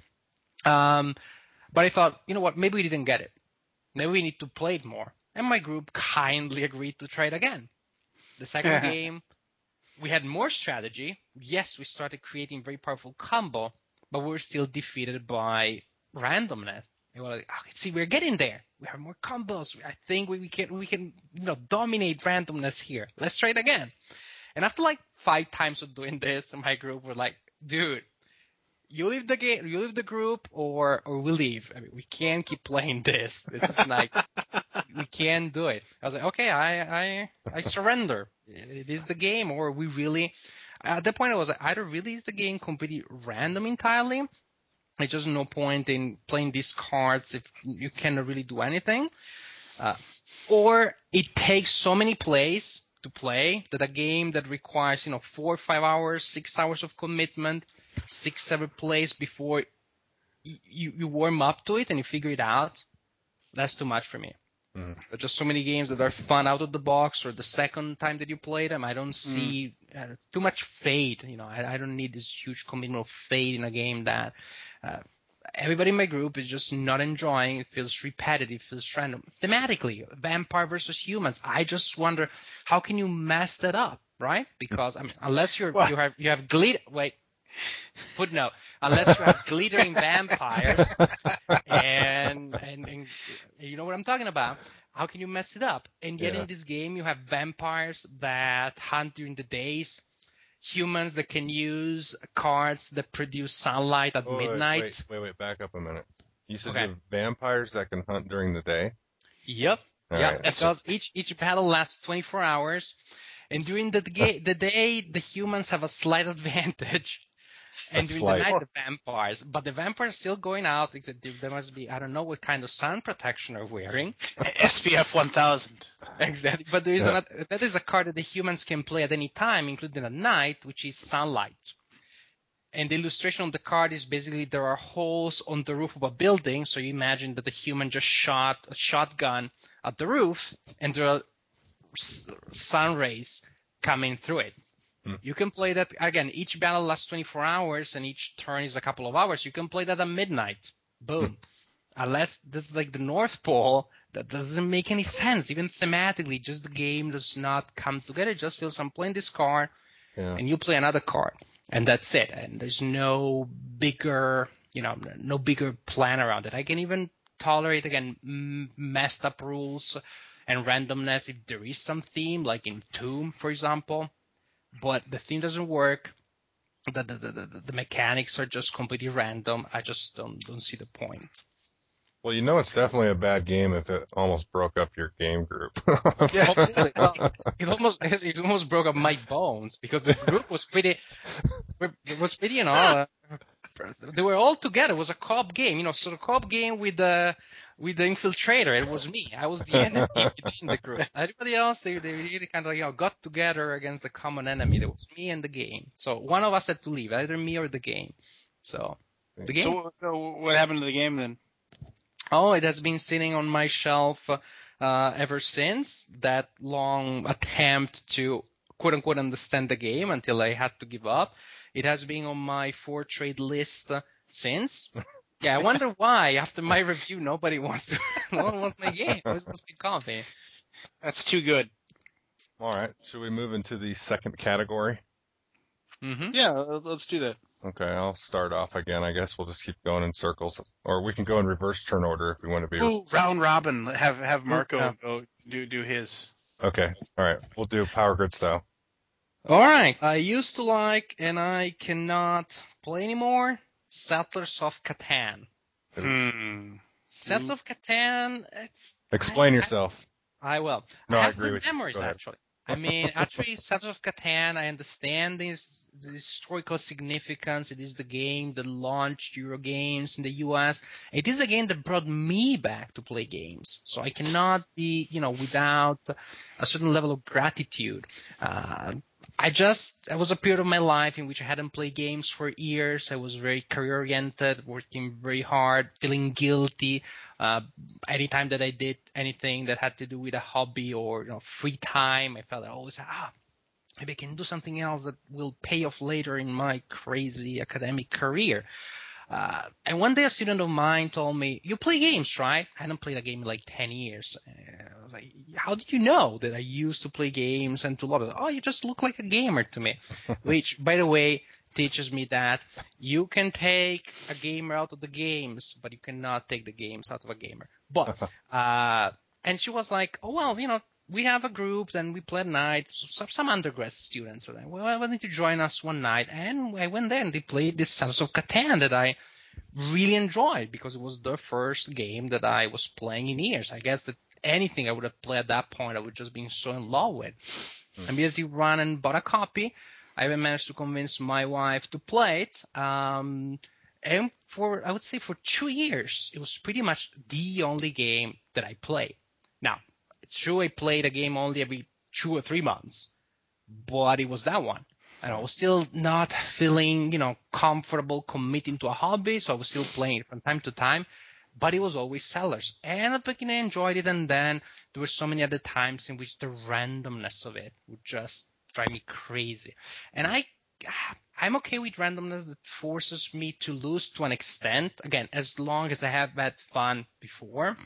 Um, but I thought, you know what? Maybe we didn't get it. Maybe we need to play it more. And my group kindly agreed to try it again. The second game, we had more strategy. Yes, we started creating very powerful combo, but we were still defeated by randomness. And we're like, okay, see, we're getting there. We have more combos. I think we, we can we can you know dominate randomness here. Let's try it again. And after like five times of doing this, my group were like, dude, you leave the game, you leave the group, or or we leave. I mean, we can't keep playing this. This is like we can't do it. I was like, okay, I I I surrender. It is the game, or we really. At that point, I was like, either really is the game completely random entirely, there's just no point in playing these cards if you cannot really do anything. Uh, or it takes so many plays to play. That a game that requires, you know, four or five hours, six hours of commitment, six, seven plays before you, you warm up to it and you figure it out. That's too much for me. Mm. Just so many games that are fun out of the box, or the second time that you play them, I don't see mm. uh, too much fade. You know, I, I, don't need this huge commitment of fade in a game that uh, everybody in my group is just not enjoying. It feels repetitive, feels random. Thematically, vampire versus humans. I just wonder how can you mess that up, right? Because I mean, unless you're well, you have you have glitter. Wait, footnote. Unless you have glittering vampires, and, and and you know what I'm talking about. How can you mess it up? And yet yeah. in this game, you have vampires that hunt during the days humans that can use cards that produce sunlight at oh, midnight. Wait, wait, wait, back up a minute. You said okay. you have vampires that can hunt during the day? Yep. All yep. Right. Because each each battle lasts 24 hours, and during the, the day, the humans have a slight advantage and during the night the vampires, but the vampires still going out. Except there must be I don't know what kind of sun protection they're wearing. SPF 1000. Exactly, but there is yeah. a, that is a card that the humans can play at any time, including at night, which is sunlight. And the illustration on the card is basically there are holes on the roof of a building. So you imagine that the human just shot a shotgun at the roof, and there are sun rays coming through it. Hmm. You can play that again. Each battle lasts 24 hours, and each turn is a couple of hours. You can play that at midnight. Boom. Hmm. Unless this is like the North Pole, that doesn't make any sense. Even thematically, just the game does not come together. It just feels I'm playing this card, yeah. and you play another card, and that's it. And there's no bigger, you know, no bigger plan around it. I can even tolerate again m- messed up rules and randomness if there is some theme, like in Tomb, for example but the theme doesn't work. The, the, the, the, mechanics are just completely random. I just don't don't see the point. Well, you know it's definitely a bad game if it almost broke up your game group. yeah, well, it almost it almost broke up my bones because the group was pretty was pretty know uh, they were all together. It was a co-op game, you know, so the co-op game with the with the infiltrator. It was me. I was the enemy in the group. Everybody else, they they really kind of you know got together against the common enemy. It was me and the game. So one of us had to leave, either me or the game. So the game. So, so what happened to the game then? Oh, it has been sitting on my shelf uh, ever since that long attempt to quote unquote understand the game until I had to give up. It has been on my for trade list since. Yeah, I wonder why after my review nobody wants to, no one wants my game. It must be coffee. That's too good. All right, should we move into the second category? Mm-hmm. Yeah, let's do that. Okay, I'll start off again. I guess we'll just keep going in circles, or we can go in reverse turn order if we want to be. Ooh, round robin. Have have Marco yeah. go do do his. Okay, all right. We'll do power grid style. All right. I used to like, and I cannot play anymore. Settlers of Catan. Hmm. Settlers of Catan. It's. Explain I, yourself. I, I, will. No, I, I agree with memories, you. actually. I mean, actually, Settlers of Catan, I understand this, the historical significance. It is the game that launched Euro games in the US. It is a game that brought me back to play games. So I cannot be, you know, without a certain level of gratitude. Uh, I just, it was a period of my life in which I hadn't played games for years. I was very career oriented, working very hard, feeling guilty. Uh, anytime that I did anything that had to do with a hobby or, you know, free time, I felt I always, ah, maybe I can do something else that will pay off later in my crazy academic career. Uh, and one day a student of mine told me, "You play games, right?" I hadn't played a game in like ten years. Like, how did you know that I used to play games and to love it? Oh, you just look like a gamer to me. Which, by the way, teaches me that you can take a gamer out of the games, but you cannot take the games out of a gamer. But, uh, and she was like, oh well, you know, we have a group, then we play at night. So some undergrad students were like, well, why don't you join us one night? And I went there and they played this Settlers of Catan that I really enjoyed because it was the first game that I was playing in years. I guess that anything I would have played at that point, I would just been so in love with. Mm. Immediately ran and bought a copy. I even managed to convince my wife to play it. Um, and for, I would say for two years, it was pretty much the only game that I played. Now, true I played a game only every two or three months, but it was that one. And I was still not feeling, you know, comfortable committing to a hobby, so I was still playing it from time to time. But it was always sellers. and at the beginning I enjoyed it, and then there were so many other times in which the randomness of it would just drive me crazy. And I I'm okay with randomness that forces me to lose to an extent. Again, as long as I have had fun before.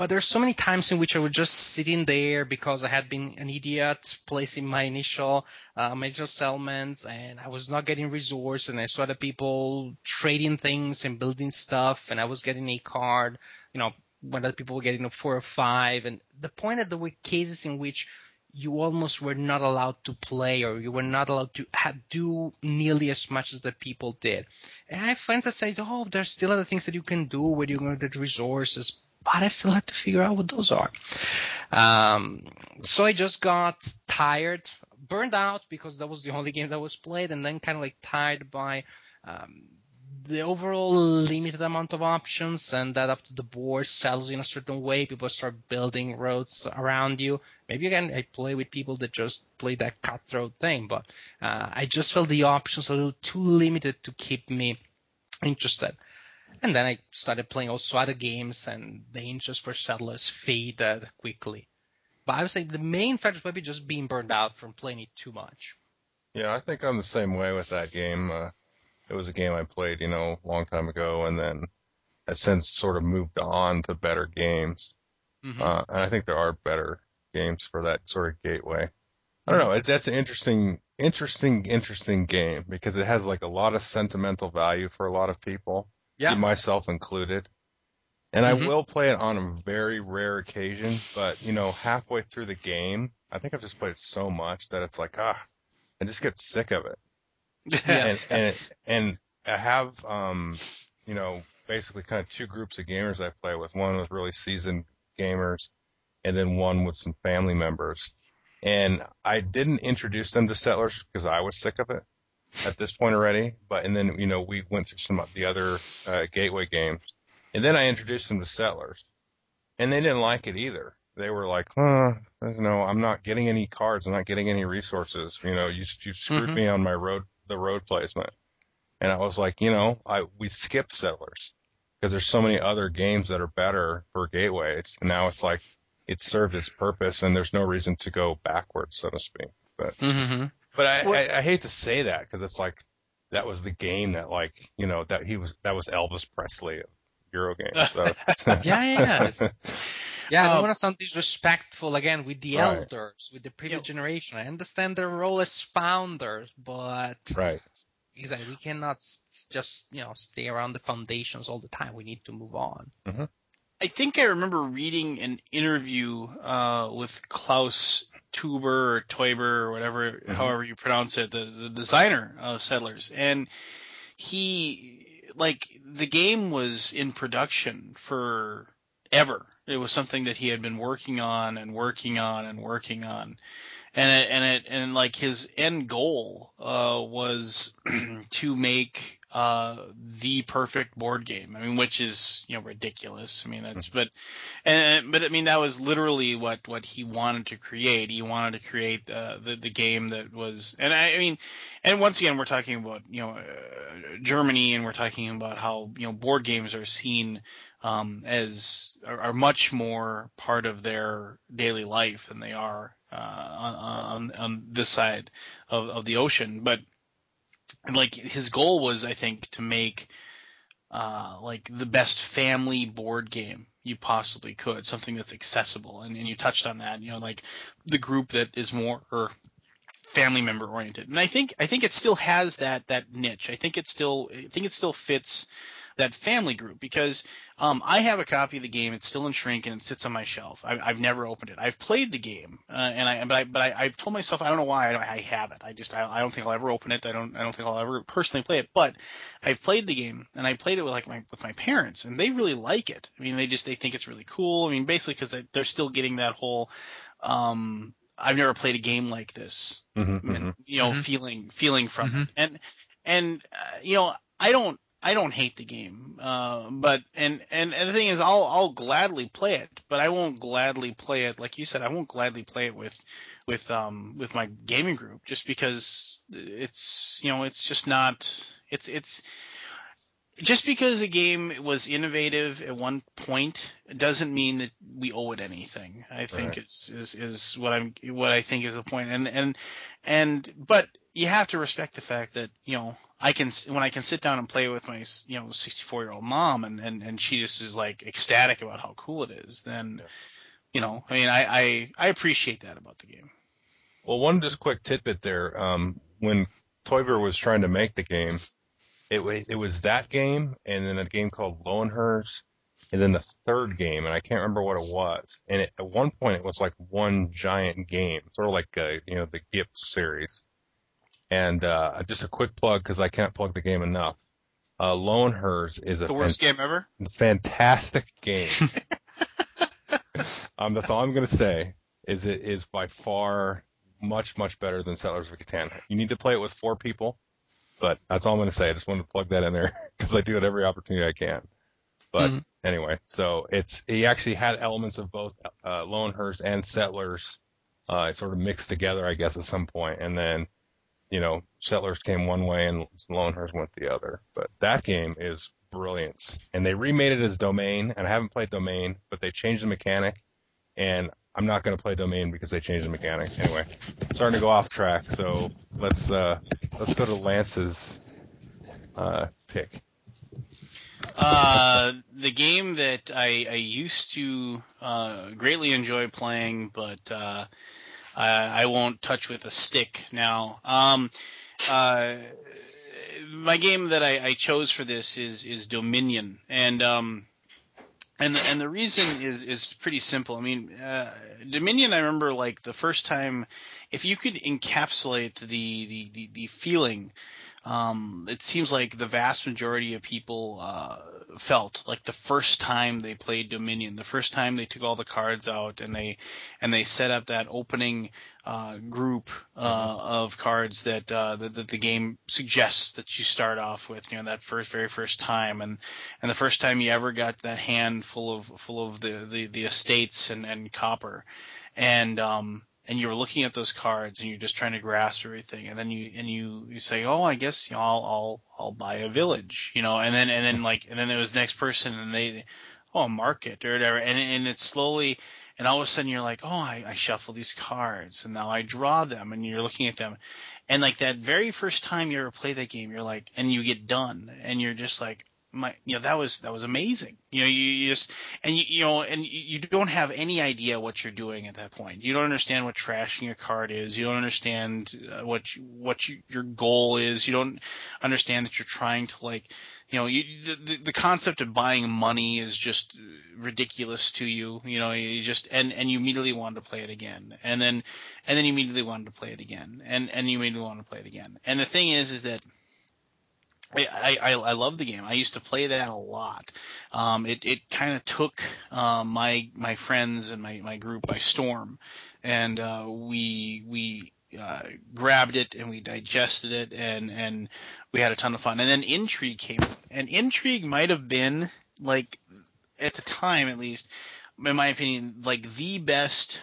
But there's so many times in which I was just sitting there because I had been an idiot placing my initial uh, major settlements and I was not getting resource and I saw the people trading things and building stuff and I was getting a card, you know, when other people were getting a four or five. And the point that there were cases in which you almost were not allowed to play or you were not allowed to do nearly as much as the people did. And I have friends that say, oh, there's still other things that you can do where you're going to get resources, but I still have to figure out what those are. Um, so I just got tired, burned out because that was the only game that was played, and then kind of like tired by um, the overall limited amount of options, and that after the board settles in a certain way, people start building roads around you. Maybe again, I play with people that just play that cutthroat thing, but uh, I just felt the options a little too limited to keep me interested. And then I started playing also other games, and the interest for Settlers faded quickly. But I would say the main factor is maybe just being burned out from playing it too much. Yeah, I think I'm the same way with that game. Uh, it was a game I played, you know, a long time ago, and then has since sort of moved on to better games. Mm-hmm. Uh, and I think there are better games for that sort of gateway. I don't know. It's that's an interesting, interesting, interesting game because it has like a lot of sentimental value for a lot of people yeah. myself included. And mm-hmm. I will play it on a very rare occasion, but you know, halfway through the game, I think I've just played it so much that it's like, ah, I just get sick of it. yeah. And, and, and I have, um, you know, basically kind of two groups of gamers I play with. One with really seasoned gamers and then one with some family members. And I didn't introduce them to Settlers because I was sick of it at this point already. But and then you know we went through some of the other uh, gateway games, and then I introduced them to Settlers, and they didn't like it either. They were like, "Huh, you know, I'm not getting any cards. I'm not getting any resources. You know, you you screwed mm-hmm. me on my road the road placement." And I was like, you know, I we skipped Settlers because there's so many other games that are better for Gateway. It's now it's like it served its purpose, and there's no reason to go backwards, so to speak. But mm-hmm. But I, I, I hate to say that because it's like that was the game that like you know that he was that was Elvis Presley of Eurogames. So. yeah, yeah, yeah. Yeah, I don't um, want to sound disrespectful again with the right. elders, with the previous generation. I understand their role as founders, but right. Exactly. We cannot just you know stay around the foundations all the time. We need to move on. Mm-hmm. I think I remember reading an interview uh, with Klaus Tuber or Teuber or whatever, mm-hmm. however you pronounce it, the, the designer of Settlers, and he like the game was in production for ever. It was something that he had been working on and working on and working on, and it, and it and like his end goal uh, was to make uh, the perfect board game. I mean, which is you know ridiculous. I mean, that's but and but I mean that was literally what what he wanted to create. He wanted to create uh, the the game that was and I, I mean, and once again we're talking about you know uh, Germany and we're talking about how you know board games are seen um, as are, are, much more part of their daily life than they are on, on on this side of, of the ocean, but like his goal was, I think, to make uh, like the best family board game you possibly could, something that's accessible. And, and you touched on that, you know, like the group that is more or family member oriented. And I think I think it still has that that niche. I think it still I think it still fits that family group because um, I have a copy of the game. It's still in shrink and it sits on my shelf. I, have never opened it. I've played the game, uh, and I but I but I, have told myself I don't know why I, I have it. I just I, I, don't think I'll ever open it. I don't I don't think I'll ever personally play it. But I've played the game and I played it with like my with my parents, and they really like it. I mean, they just they think it's really cool. I mean, basically because they, they're still getting that whole um, I've never played a game like this, mm-hmm, and, mm-hmm. you know, mm-hmm. feeling feeling from mm-hmm. it, and and uh, you know, I don't I don't hate the game, uh, but and, and the thing is, I'll I'll gladly play it, but I won't gladly play it like you said. I won't gladly play it with with um with my gaming group just because it's you know it's just not it's it's just because a game was innovative at one point doesn't mean that we owe it anything. I think Right. is, is is what I'm what I think is the point. And and and but you have to respect the fact that you know I can when I can sit down and play with my you know 64 year old mom and and and she just is like ecstatic about how cool it is. Then Yeah. you know I mean I I I appreciate that about the game. Well, one just quick tidbit there. Um, when Teuber was trying to make the game, it was it was that game, and then a game called Löwenherz, and then the third game, and I can't remember what it was. And it, at one point, it was like one giant game, sort of like uh, you know the GIPF series. And uh, just a quick plug because I can't plug the game enough. Uh, Löwenherz is a The worst game ever. fantastic game. um, that's all I'm going to say. Is it is by far much much better than Settlers of Catan. You need to play it with four people, but that's all I'm going to say. I just wanted to plug that in there because I do it every opportunity I can. But Mhm. anyway, so it's he actually had elements of both uh, Löwenherz and Settlers, uh, sort of mixed together, I guess, at some point, and then you know Settlers came one way and Löwenherz went the other. But that game is brilliance, and they remade it as Domaine, and I haven't played Domaine, but they changed the mechanic, and I'm not going to play Domaine because they changed the mechanic. Anyway, starting to go off track, so let's uh, let's go to Lance's uh, pick. Uh, the game that I, I used to uh, greatly enjoy playing, but uh, I, I won't touch with a stick now. Um, uh, my game that I, I chose for this is is Dominion, and um, and the, and the reason is is pretty simple. I mean, uh, Dominion. I remember like the first time, if you could encapsulate the the the, the feeling um, it seems like the vast majority of people uh, felt like the first time they played Dominion, the first time they took all the cards out and they and they set up that opening uh, group uh, of cards that, uh, that that the game suggests that you start off with, you know, that first very first time, and and the first time you ever got that hand full of full of the the, the estates and and copper, and um and you're looking at those cards and you're just trying to grasp everything and then you and you you say oh i guess you know i'll i'll i'll buy a village you know and then and then like and then there was the next person and they oh a market or whatever and and it's slowly and all of a sudden you're like oh I, I shuffle these cards and now i draw them and you're looking at them and like that very first time you ever play that game you're like and you get done and you're just like my you know that was that was amazing. You know you, you just and you, you know and you, don't have any idea what you're doing at that point. You don't understand what trashing your card is. You don't understand uh, what you, what you, your goal is. You don't understand that you're trying to like you know you, the, the the concept of buying money is just ridiculous to you. You know you just and and you immediately wanted to play it again. And then and then you immediately wanted to play it again. And and you immediately wanted to play it again. And the thing is is that I, I, I love the game. I used to play that a lot. Um, it it kind of took um, my my friends and my, my group by storm, and uh, we we uh, grabbed it and we digested it and and we had a ton of fun. And then Intrigue came, and Intrigue might have been like at the time at least, in my opinion, like the best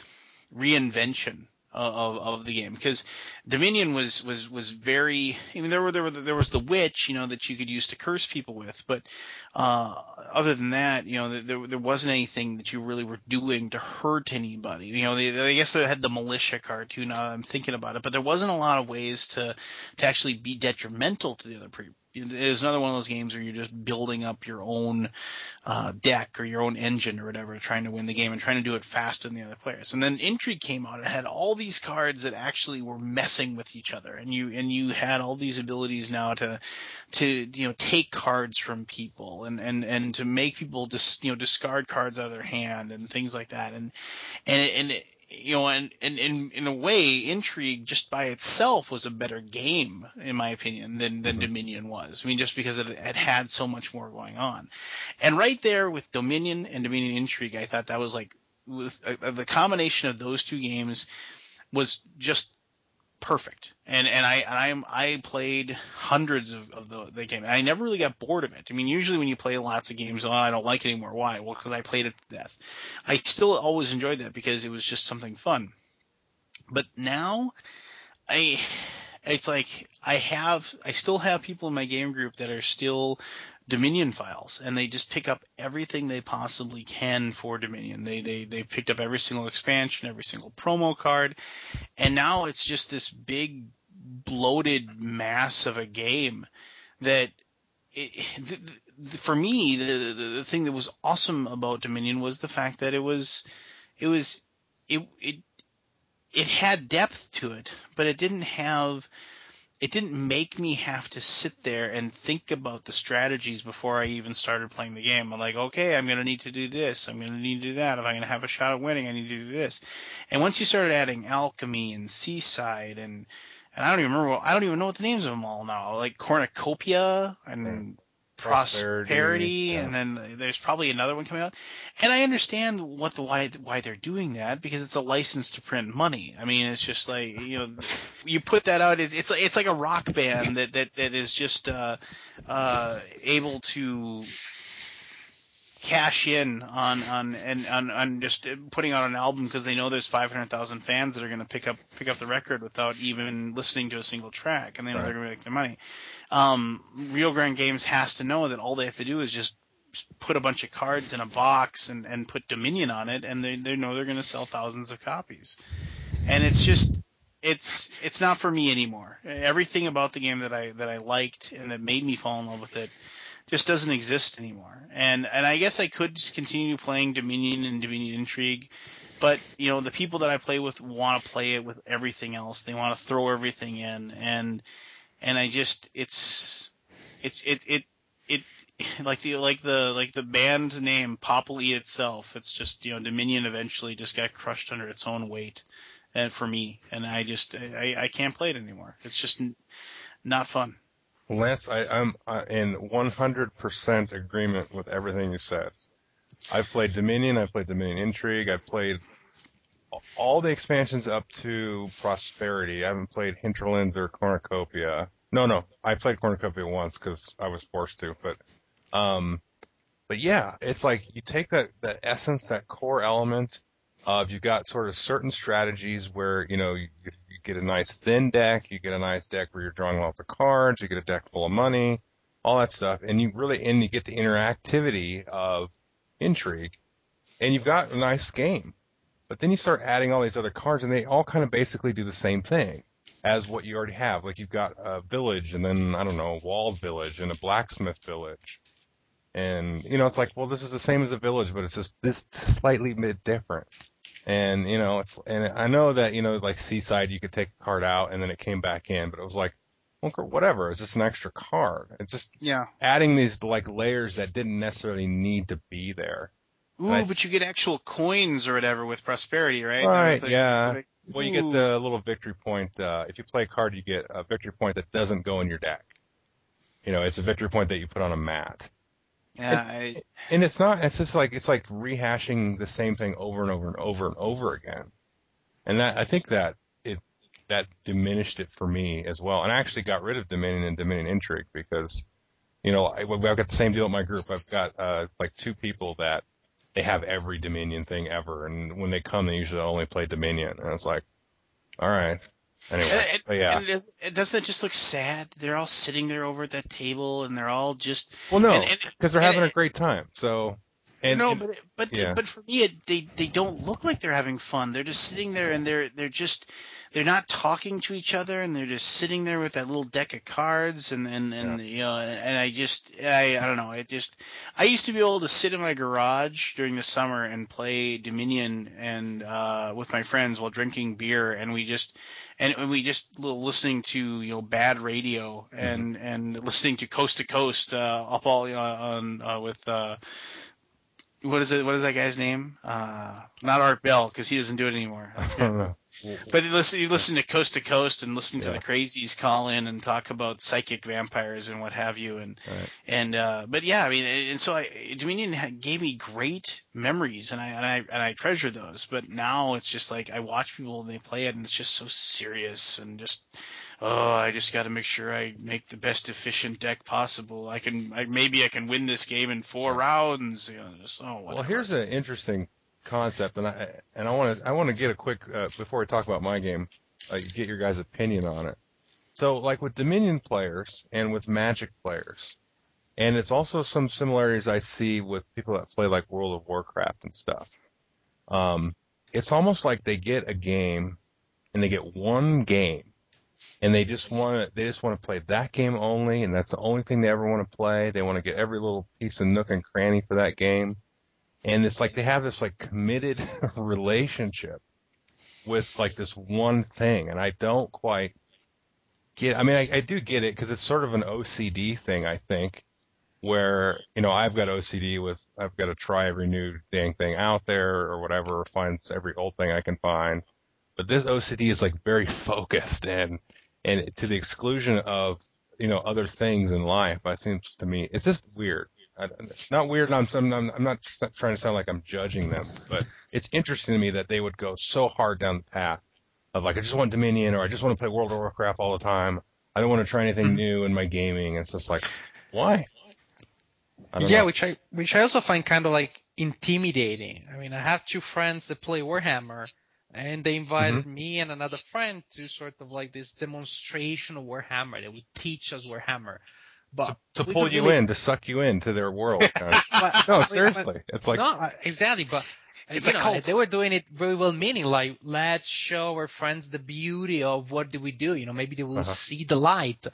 reinvention of, of the game because Dominion was was was very. I mean, there were there were there was the witch, you know, that you could use to curse people with, but uh, other than that, you know, there there wasn't anything that you really were doing to hurt anybody. You know, they, I guess they had the militia card too. Now I'm thinking about it, but there wasn't a lot of ways to to actually be detrimental to the other people. It was another one of those games where you're just building up your own uh, deck or your own engine or whatever, trying to win the game and trying to do it faster than the other players. And then Intrigue came out and had all these cards that actually were messing with each other, and you and you had all these abilities now to to you know take cards from people and and and to make people just you know discard cards out of their hand and things like that. And and and it, you know, and, and, and in a way, Intrigue just by itself was a better game, in my opinion, than, than Mhm. Dominion was. I mean, just because it, it had so much more going on. And right there with Dominion and Dominion Intrigue, I thought that was like, with uh, the combination of those two games was just perfect. And and I and I I played hundreds of, of the, the game, and I never really got bored of it. I mean, usually when you play lots of games, oh, I don't like it anymore. Why? Well, because I played it to death. I still always enjoyed that because it was just something fun. But now, I it's like I have I still have people in my game group that are still Dominion files, and they just pick up everything they possibly can for Dominion. They they they picked up every single expansion, every single promo card, and now it's just this big bloated mass of a game that. It, the, the, for me, the, the the thing that was awesome about Dominion was the fact that it was, it was, it it it had depth to it, but it didn't have it didn't make me have to sit there and think about the strategies before I even started playing the game. I'm like, okay, I'm going to need to do this. I'm going to need to do that. If I'm going to have a shot at winning, I need to do this. And once you started adding alchemy and seaside and and I don't even remember. I don't even know what the names of them all now. Like cornucopia and prosperity, prosperity yeah. and then there's probably another one coming out. And I understand what the why why they're doing that because it's a license to print money. I mean, it's just like you know, you put that out. It's it's, it's like a rock band that that that is just uh, uh, able to cash in on on and on, on just putting out an album because they know there's 500,000 fans that are going to pick up pick up the record without even listening to a single track, and they know right. they're going to make their money um, Rio Grande Games has to know that all they have to do is just put a bunch of cards in a box and, and put Dominion on it, and they, they know they're going to sell thousands of copies. And it's just it's it's not for me anymore. Everything about the game that I that I liked and that made me fall in love with it just doesn't exist anymore. And and I guess I could just continue playing Dominion and Dominion Intrigue, but you know the people that I play with want to play it with everything else. They want to throw everything in, and and I just it's it's it it it like the like the like the band name Populi itself. It's just you know Dominion eventually just got crushed under its own weight, and for me, and I just I I can't play it anymore. It's just not fun. Lance, I, I'm in 100% agreement with everything you said. I've played Dominion, I've played Dominion Intrigue, I've played all the expansions up to Prosperity. I haven't played Hinterlands or Cornucopia. No, no, I played Cornucopia once because I was forced to. But, um, but yeah, it's like you take that that essence, that core element of you've got sort of certain strategies where you know you, you get a nice thin deck, you get a nice deck where you're drawing lots of cards, you get a deck full of money, all that stuff, and you really and you get the interactivity of intrigue, and you've got a nice game. But then you start adding all these other cards, and they all kind of basically do the same thing as what you already have. Like you've got a village, and then I don't know, a walled village, and a blacksmith village, and you know it's like, well, this is the same as a village, but it's just this slightly bit different. And you know, it's and I know that you know, like Seaside, you could take a card out and then it came back in, but it was like, whatever. It's just an extra card. It's just yeah, adding these like layers that didn't necessarily need to be there. Ooh, I, but you get actual coins or whatever with prosperity, right? Right. The, yeah. The, well, you get the little victory point. Uh, if you play a card, you get a victory point that doesn't go in your deck. You know, it's a victory point that you put on a mat. Yeah, and, I... and it's not. It's just like it's like rehashing the same thing over and over and over and over again. And that I think that it that diminished it for me as well. And I actually got rid of Dominion and Dominion Intrigue because, you know, I, I've got the same deal with my group. I've got uh, like two people that they have every Dominion thing ever, and when they come, they usually only play Dominion, and it's like, all right. Anyway, and, yeah. And does, doesn't that just look sad? They're all sitting there over at that table, and they're all just well, no, because they're having a great time. So, and no, but but yeah. but for me, it, they they don't look like they're having fun. They're just sitting there, and they're they're just they're not talking to each other and they're just sitting there with that little deck of cards and and, and yeah. you know and I just I I don't know I just I used to be able to sit in my garage during the summer and play Dominion and uh with my friends while drinking beer and we just and, and we just listening to you know bad radio mm-hmm. and mm-hmm. and listening to coast to coast uh up all uh, on uh, with uh what is it? What is that guy's name? Uh, not Art Bell because he doesn't do it anymore. But you listen, you listen to Coast to Coast and listening to the crazies call in and talk about psychic vampires and what have you, and Right. and uh, but yeah, I mean, and so I, Dominion gave me great memories, and I and I and I treasure those. But now it's just like I watch people and they play it, and it's just so serious and just oh, I just got to make sure I make the best efficient deck possible. I can I, maybe I can win this game in four rounds. You know, just oh. Well, here's an interesting concept, and I and I want to I want to get a quick uh, before we talk about my game, uh, get your guys' opinion on it. So, like with Dominion players and with Magic players, and it's also some similarities I see with people that play like World of Warcraft and stuff. Um, it's almost like they get a game, and they get one game, and they just want to they just want to play that game only, and that's the only thing they ever want to play. They want to get every little piece of nook and cranny for that game and it's like they have this like committed relationship with like this one thing and i don't quite get i mean i, I do get it because it's sort of an ocd thing i think where you know i've got ocd with i've got to try every new dang thing out there or whatever or find every old thing i can find but this ocd is like very focused and and to the exclusion of you know other things in life it seems to me it's just weird I, not weird. I'm, I'm, I'm not trying to sound like I'm judging them, but it's interesting to me that they would go so hard down the path of like, I just want Dominion or I just want to play World of Warcraft all the time. I don't want to try anything mm-hmm. new in my gaming. It's just like, why? Yeah, know. which I which I also find kind of like intimidating. I mean, I have two friends that play Warhammer, and they invited Mm-hmm. me and another friend to sort of like this demonstration of Warhammer. They would teach us Warhammer, but to we pull you really- in, to suck you into their world. but- no, but- seriously. It's like, no, uh, exactly, but It's you know, cult. they were doing it very well meaning, like let's show our friends the beauty of what do we do. You know, maybe they will Uh-huh. see the light.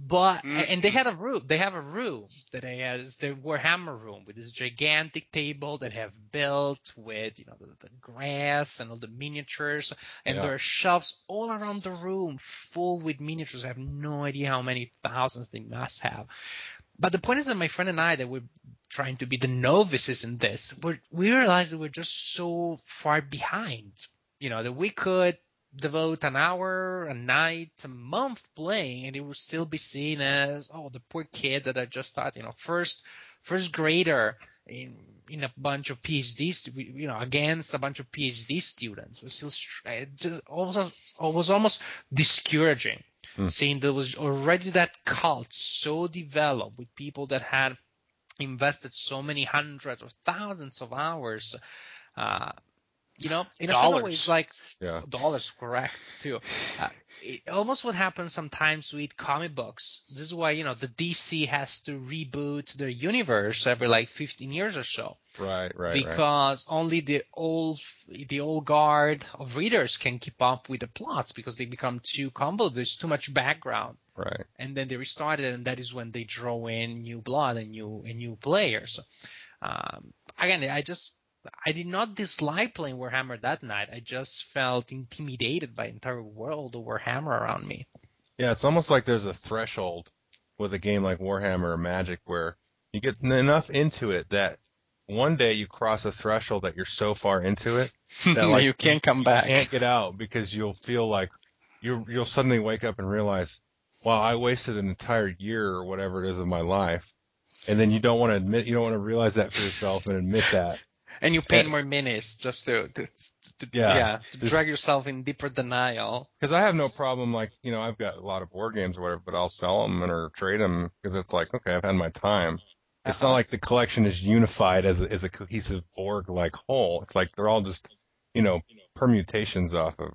But Mm. and they had a room. They have a room that they has the Warhammer room with this gigantic table that have built with you know the, the grass and all the miniatures, and Yeah. there are shelves all around the room full with miniatures. I have no idea how many thousands they must have. But the point is that my friend and I that we're trying to be the novices in this, we're, we realized that we're just so far behind. You know, that we could devote an hour, a night, a month playing and it would still be seen as, oh, the poor kid that I just thought, you know, first, first grader in, in a bunch of PhDs, you know, against a bunch of PhD students. We're still, it just almost, it was almost discouraging Hmm. seeing there was already that cult so developed with people that had invested so many hundreds or thousands of hours. Uh, you know, in a certain way, it's like yeah. dollars, correct too. Uh, it, almost what happens sometimes with comic books. This is why you know the DC has to reboot their universe every like 15 years or so Right, right, right. because only the old the old guard of readers can keep up with the plots because they become too convoluted. There's too much background Right. and then they restart it, and that is when they draw in new blood and new and new players. Um, again, I just I did not dislike playing Warhammer that night. I just felt intimidated by the entire world of Warhammer around me. Yeah, it's almost like there's a threshold with a game like Warhammer or Magic where you get enough into it that one day you cross a threshold that you're so far into it that like you can't come back. you back. can't get out because you'll feel like you you'll suddenly wake up and realize, wow, I wasted an entire year or whatever it is of my life. And then you don't want to admit, you don't want to realize that for yourself and admit that. And you paint Yeah. more minutes just to, to, to Yeah. yeah, to This- drag yourself in deeper denial. Because I have no problem, like, you know, I've got a lot of board games or whatever, but I'll sell them or trade them because it's like, okay, I've had my time. It's not Uh-huh. like the collection is unified as a, as a cohesive org-like whole. It's like they're all just, you know, permutations off of.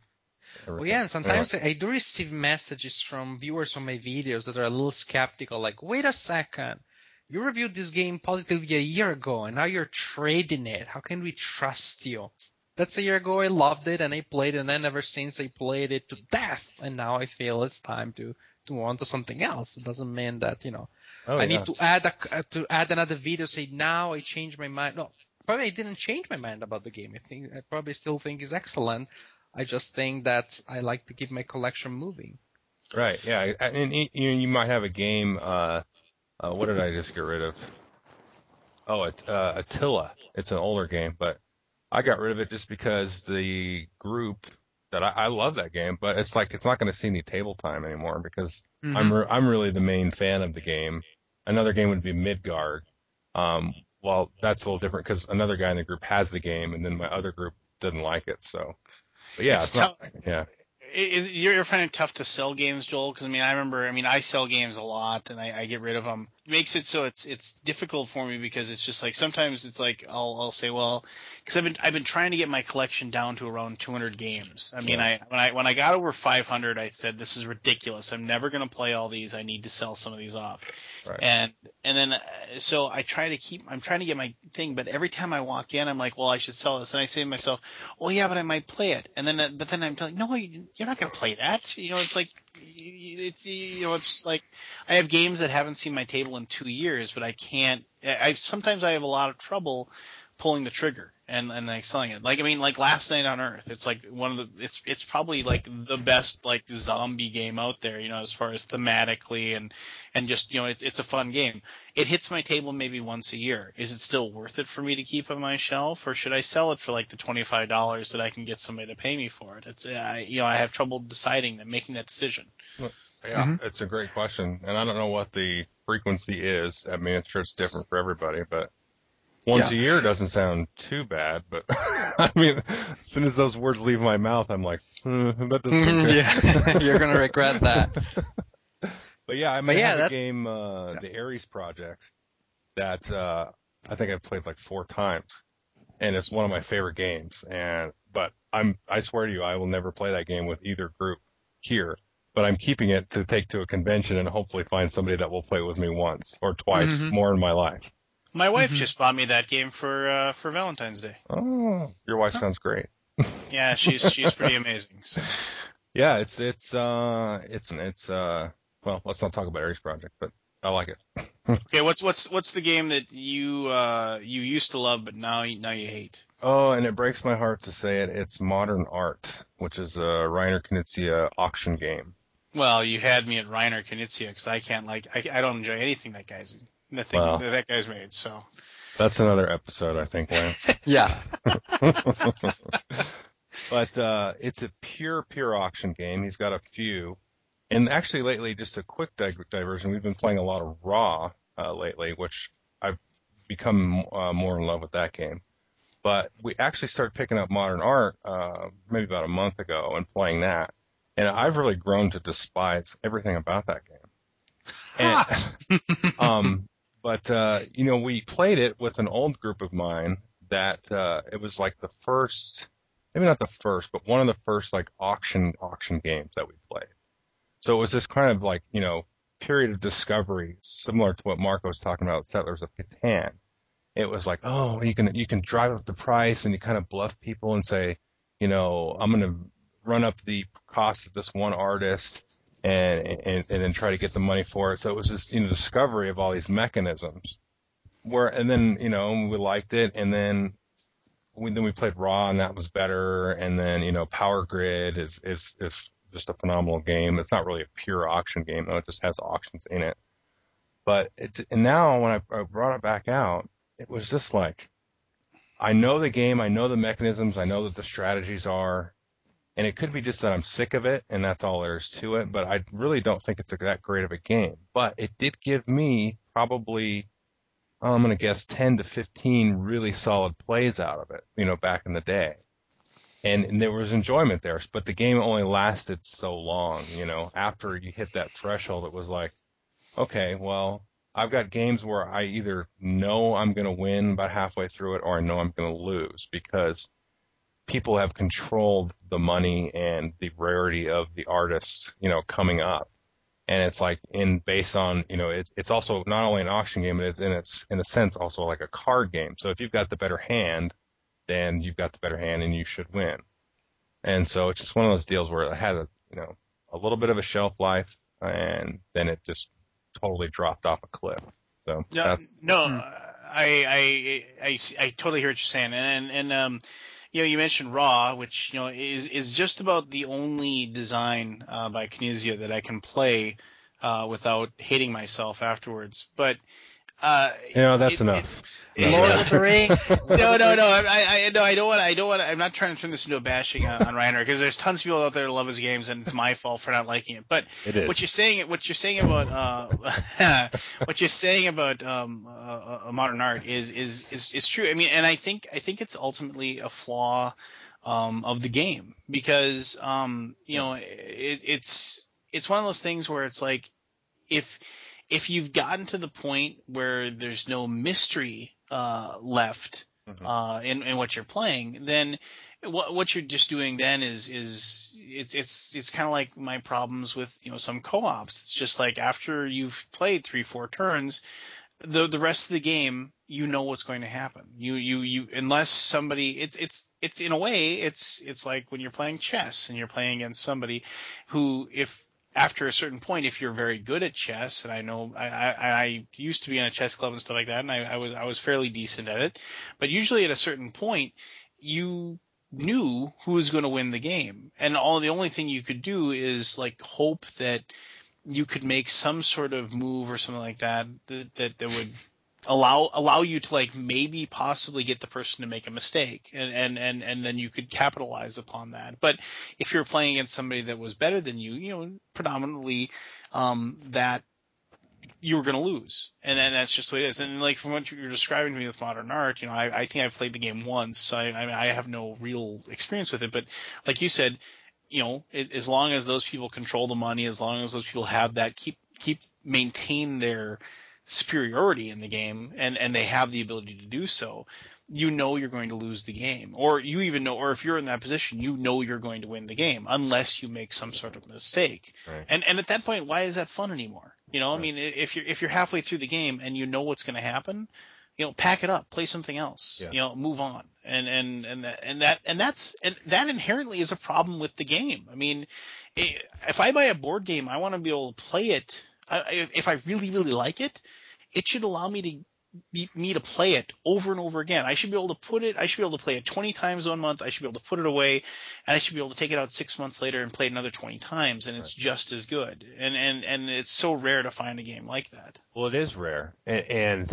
Well, yeah, and sometimes I do receive messages from viewers on my videos that are a little skeptical, like, wait a second, you reviewed this game positively a year ago, and now you're trading it. How can we trust you? That's a year ago. I loved it, and I played it, and then ever since I played it to death, and now I feel it's time to to move on to something else. It doesn't mean that you know Oh, I yeah. need to add a, uh, to add another video. Say now I changed my mind. No, probably I didn't change my mind about the game. I think I probably still think it's excellent. I just think that I like to keep my collection moving. Right. Yeah. And you might have a game. Uh, uh, what did I just get rid of? Oh, At- uh, Attila. It's an older game, but I got rid of it just because the group that I, I love that game, but it's like it's not going to see any table time anymore because Mhm. I'm re- I'm really the main fan of the game. Another game would be Midgard. Um, well, that's a little different because another guy in the group has the game, and then my other group didn't like it. So, but yeah, It's it's, not. tough. Yeah, Is you're you're finding it tough to sell games, Joel? Because I mean, I remember, I mean, I sell games a lot, and I, I get rid of them. It makes it so it's it's difficult for me because it's just like sometimes it's like I'll I'll say, well, because I've been I've been trying to get my collection down to around 200 games. I mean, I when I when I got over 500, I said this is ridiculous. I'm never going to play all these. I need to sell some of these off. Right. And and then so I try to keep I'm trying to get my thing, but every time I walk in, I'm like, well, I should sell this, and I say to myself, well, yeah, but I might play it, and then but then I'm telling, no, you- you're not going to play that. You know, it's like it's you know, it's just like I have games that haven't seen my table in two years, but I can't. I- sometimes I have a lot of trouble pulling the trigger and and like selling it. Like I mean, like Last Night on Earth, it's like one of the it's it's probably like the best like zombie game out there. You know, as far as thematically and and just you know, it's it's a fun game. It hits my table maybe once a year. Is it still worth it for me to keep on my shelf, or should I sell it for like the twenty five dollars that I can get somebody to pay me for it? It's I, you know, I have trouble deciding that making that decision. yeah, Mhm. it's a great question, and I don't know what the frequency is. I mean, I'm sure it's different for everybody, but once a year doesn't sound too bad. But I mean, as soon as those words leave my mouth, I'm like, hmm, that doesn't good. yeah, you're gonna regret that. But yeah, I But mean, yeah, have a that's- game, uh, the Ares Project, that uh, I think I've played like four times, and it's one of my favorite games. And but I'm, I swear to you, I will never play that game with either group here. But I'm keeping it to take to a convention and hopefully find somebody that will play with me once or twice Mhm. more in my life. My wife Mhm. just bought me that game for uh, for Valentine's Day. Oh, your wife sounds great. Yeah, she's she's pretty amazing. So. Yeah, it's it's uh it's it's uh well, let's not talk about Ares Project, but I like it. Okay, what's what's what's the game that you uh you used to love but now now you hate? Oh, and it breaks my heart to say it. It's Modern Art, which is a Reiner Knizia auction game. Well, you had me at Reiner Knizia because I can't like I, I don't enjoy anything that guy's the thing Wow. that, that guy's made. So That's another episode, I think, Lance. Yeah. but uh, it's a pure, pure auction game. He's got a few, and actually lately, just a quick dig- diversion. We've been playing a lot of Ra uh, lately, which I've become uh, more in love with that game. But we actually started picking up Modern Art uh, maybe about a month ago and playing that, and I've really grown to despise everything about that game. And, um, but uh, you know, we played it with an old group of mine that uh, it was like the first, maybe not the first, but one of the first like auction auction games that we played. So it was this kind of like you know period of discovery, similar to what Marco was talking about, Settlers of Catan. It was like, oh, you can you can drive up the price and you kind of bluff people and say, you know, I'm to run up the cost of this one artist and, and and then try to get the money for it. So it was this you know discovery of all these mechanisms. Where and then you know we liked it, and then we then we played Ra, and that was better. And then you know Power Grid is is is just a phenomenal game. It's not really a pure auction game though; it just has auctions in it. But it's and now when I, I brought it back out, it was just like I know the game, I know the mechanisms, I know that the strategies are, and it could be just that I'm sick of it and that's all there is to it. But I really don't think it's that great of a game. But it did give me probably, oh, I'm going to guess 10 to 15 really solid plays out of it, you know, back in the day. And, and there was enjoyment there, but the game only lasted so long, you know, after you hit that threshold, it was like, okay, well, I've got games where I either know I'm going to win about halfway through it or I know I'm going to lose because people have controlled the money and the rarity of the artists, you know, coming up. And it's like in based on, you know, it's it's also not only an auction game, but it's in its in a sense also like a card game. So if you've got the better hand, then you've got the better hand and you should win. And so it's just one of those deals where it had a, you know, a little bit of a shelf life and then it just totally dropped off a cliff. So No, that's no, Hmm. I, I, I, see- I totally hear what you're saying, and and um, you know, you mentioned Ra, which you know is is just about the only design uh, by Knizia that I can play uh, without hating myself afterwards. But uh, You know, that's it- enough. it- Lord of the Rings. no, no, no. I, I, no, I don't want. I don't want. I'm not trying to turn this into a bashing on, on Reiner because there's tons of people out there that love his games, and it's my fault for not liking it. But It is. what you're saying, what you're saying about, uh, what you're saying about um, uh, uh, modern art is, is is is true. I mean, and I think I think it's ultimately a flaw um, of the game because um, you know it, it's it's one of those things where it's like if if you've gotten to the point where there's no mystery uh, left Mhm. uh, in, in what you're playing, then what what you're just doing then is is it's it's it's kind of like my problems with you know some co-ops. It's just like after you've played three four turns, the the rest of the game you know what's going to happen. You you you unless somebody it's it's it's in a way it's it's like when you're playing chess and you're playing against somebody who if after a certain point, if you're very good at chess, and I know I, I, I used to be in a chess club and stuff like that, and I, I was I was fairly decent at it, but usually at a certain point, you knew who was going to win the game, and all the only thing you could do is like hope that you could make some sort of move or something like that that that, that would allow allow you to like maybe possibly get the person to make a mistake and and and and then you could capitalize upon that. But if you're playing against somebody that was better than you you know predominantly um that you were going to lose. And then that's just what it is. And like from what you're describing to me with modern art you know i, I think i've played the game once so I, I I have no real experience with it. But like you said you know it, as long as those people control the money as long as those people have that keep keep maintain their superiority in the game and and they have the ability to do so you know you're going to lose the game. Or you even know or if you're in that position you know you're going to win the game unless you make some sort of mistake. Right. and and at that point why is that fun anymore? You know i mean if you're if you're halfway through the game and you know what's going to happen you know pack it up play something else Yeah. you know move on. And and and that and that and that's and that inherently is a problem with the game. I mean if i buy a board game i want to be able to play it I- if i really really like it it should allow me to be, me to play it over and over again. I should be able to put it. I should be able to play it 20 times one month. I should be able to put it away, and I should be able to take it out six months later and play it another 20 times, and it's just as good. And and and it's so rare to find a game like that. Well, it is rare, and, and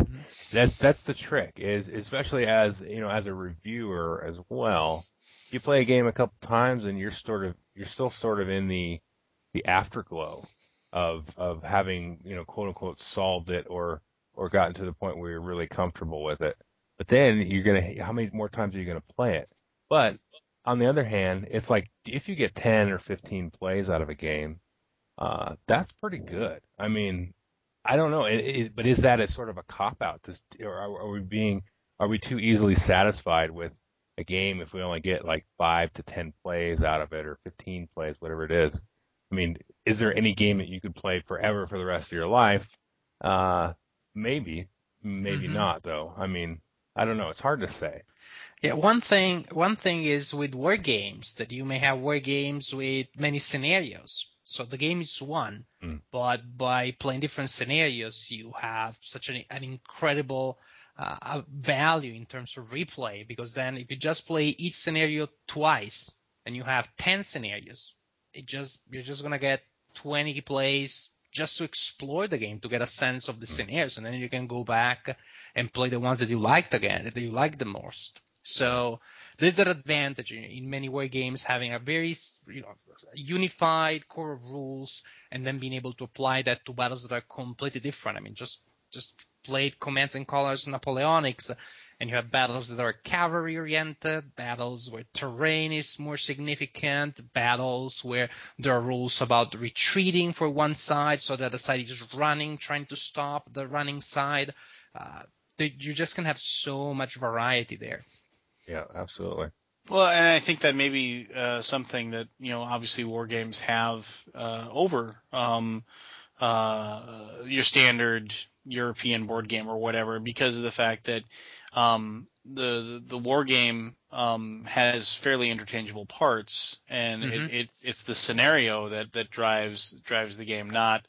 that's that's the trick. Is especially as you know, as a reviewer as well. You play a game a couple times, and you're sort of you're still sort of in the the afterglow of of having you know quote unquote solved it or or gotten to the point where you're really comfortable with it. But then you're gonna how many more times are you gonna play it? But on the other hand, it's like if you get 10 or 15 plays out of a game, uh, that's pretty good. I mean, I don't know, it, it, but is that a sort of a cop out? Or are, are we being, are we too easily satisfied with a game if we only get like five to 10 plays out of it or 15 plays, whatever it is? I mean, is there any game that you could play forever for the rest of your life? Uh, maybe, maybe Mhm. not though. I mean, I don't know. It's hard to say. Yeah, one thing one thing is with war games that you may have war games with many scenarios. So the game is one, Mm. but by playing different scenarios, you have such an, an incredible uh, value in terms of replay. Because then, if you just play each scenario twice and you have ten scenarios, it just you're just gonna get 20 plays just to explore the game to get a sense of the hmm. scenarios, and then you can go back and play the ones that you liked again, that you liked the most. So there's that advantage in, many war games having a very you know unified core of rules, and then being able to apply that to battles that are completely different. I mean, just just played Commands and Colors Napoleonics, and you have battles that are cavalry oriented, battles where terrain is more significant, battles where there are rules about retreating for one side so that the side is running, trying to stop the running side. Uh, th- you just can have so much variety there. Yeah, absolutely. Well, and I think that may be uh, something that you know, obviously, war games have uh, over um, uh, your standard European board game or whatever, because of the fact that um, the, the the war game um, has fairly interchangeable parts, and Mhm. it, it's it's the scenario that that drives drives the game, not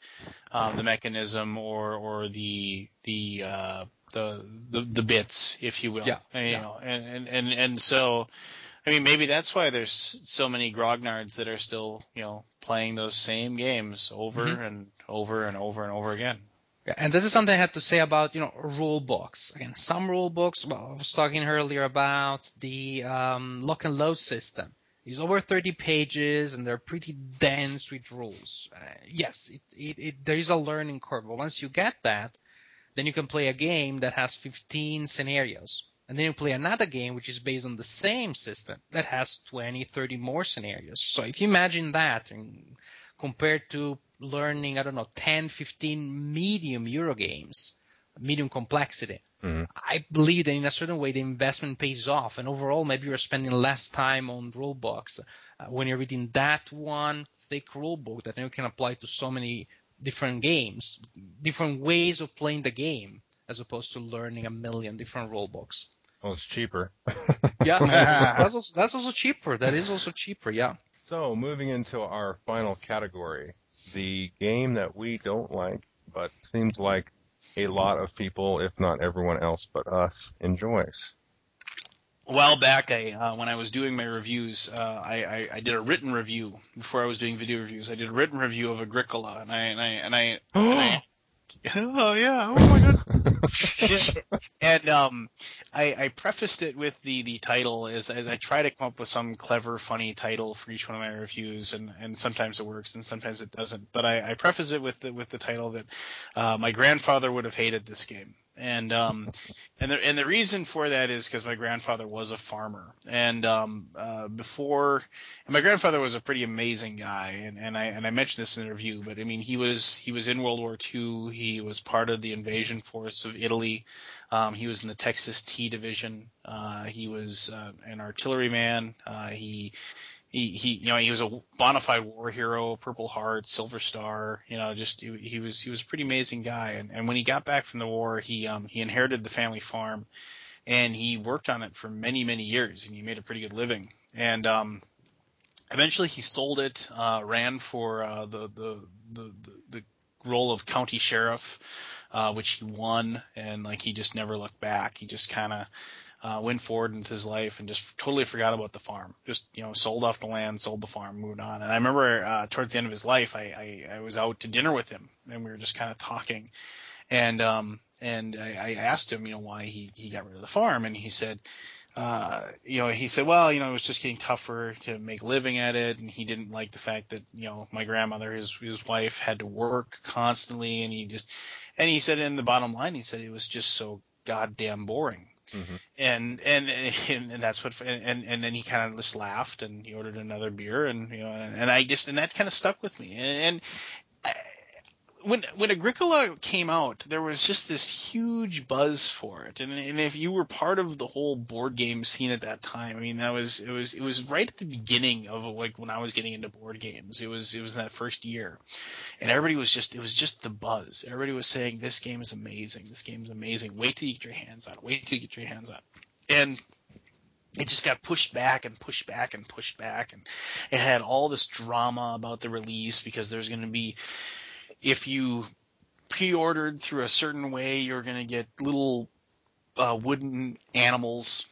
um, the mechanism or or the the uh, the, the the bits, if you will. Yeah, And, you yeah. know, and, and and and so. I mean, maybe that's why there's so many grognards that are still, you know, playing those same games over Mhm. and over and over and over again. Yeah, and this is something I had to say about you know rule books. Again, some rule books. Well, I was talking earlier about the um, lock and load system. It's over 30 pages and they're pretty dense with rules. Uh, yes, it, it, it, there is a learning curve, but once you get that, then you can play a game that has 15 scenarios. And then you play another game which is based on the same system that has 20, 30 more scenarios. So if you imagine that and compared to learning, I don't know, 10, 15 medium Euro games, medium complexity, Mhm. I believe that in a certain way the investment pays off. And overall, maybe you're spending less time on rule books uh, when you're reading that one thick rule book that you can apply to so many different games, different ways of playing the game, as opposed to learning a million different rule books. Well, it's cheaper. Yeah, that's also, that's also cheaper. That is also cheaper. Yeah. So, moving into our final category, the game that we don't like, but seems like a lot of people, if not everyone else but us, enjoys. A while back, I uh, when I was doing my reviews, uh, I, I I did a written review before I was doing video reviews. I did a written review of Agricola, and I and I and I, and I oh yeah, oh my god. and um, I, I prefaced it with the, the title as as I try to come up with some clever, funny title for each one of my reviews, and, and sometimes it works and sometimes it doesn't. But I, I preface it with the with the title that uh, my grandfather would have hated this game, and um, and the and the reason for that is because my grandfather was a farmer, and um, uh, before, and my grandfather was a pretty amazing guy, and, and I and I mentioned this in the review, but I mean he was he was in World War II, he was part of the invasion force of Italy, um, he was in the Texas T Division, uh, he was uh, an artilleryman, uh, he he, he, you know, he was a bona fide war hero, Purple Heart, Silver Star, you know, just, he, he was, he was a pretty amazing guy. And, and when he got back from the war, he, um, he inherited the family farm and he worked on it for many, many years and he made a pretty good living. And, um, eventually he sold it, uh, ran for, uh, the, the, the, the, role of county sheriff, uh, which he won and like he just never looked back. He just kind of, uh, went forward with his life and just totally forgot about the farm. Just you know, sold off the land, sold the farm, moved on. And I remember uh, towards the end of his life, I, I I was out to dinner with him, and we were just kind of talking, and um and I, I asked him, you know, why he he got rid of the farm, and he said. Uh, you know, he said, well, you know, it was just getting tougher to make living at it, and he didn't like the fact that, you know, my grandmother, his his wife, had to work constantly, and he just, and he said, in the bottom line, he said it was just so goddamn boring Mhm. and and and, and that's what and and then he kind of just laughed and he ordered another beer and you know and, and I just and that kind of stuck with me and, and when when Agricola came out, there was just this huge buzz for it, and and if you were part of the whole board game scene at that time, I mean that was it was it was right at the beginning of like when I was getting into board games. It was it was that first year, and everybody was just it was just the buzz. Everybody was saying this game is amazing, this game is amazing. Wait till you get your hands on it. Wait till you get your hands on it, and it just got pushed back and pushed back and pushed back and it had all this drama about the release because there's going to be if you pre-ordered through a certain way you're going to get little uh, wooden animals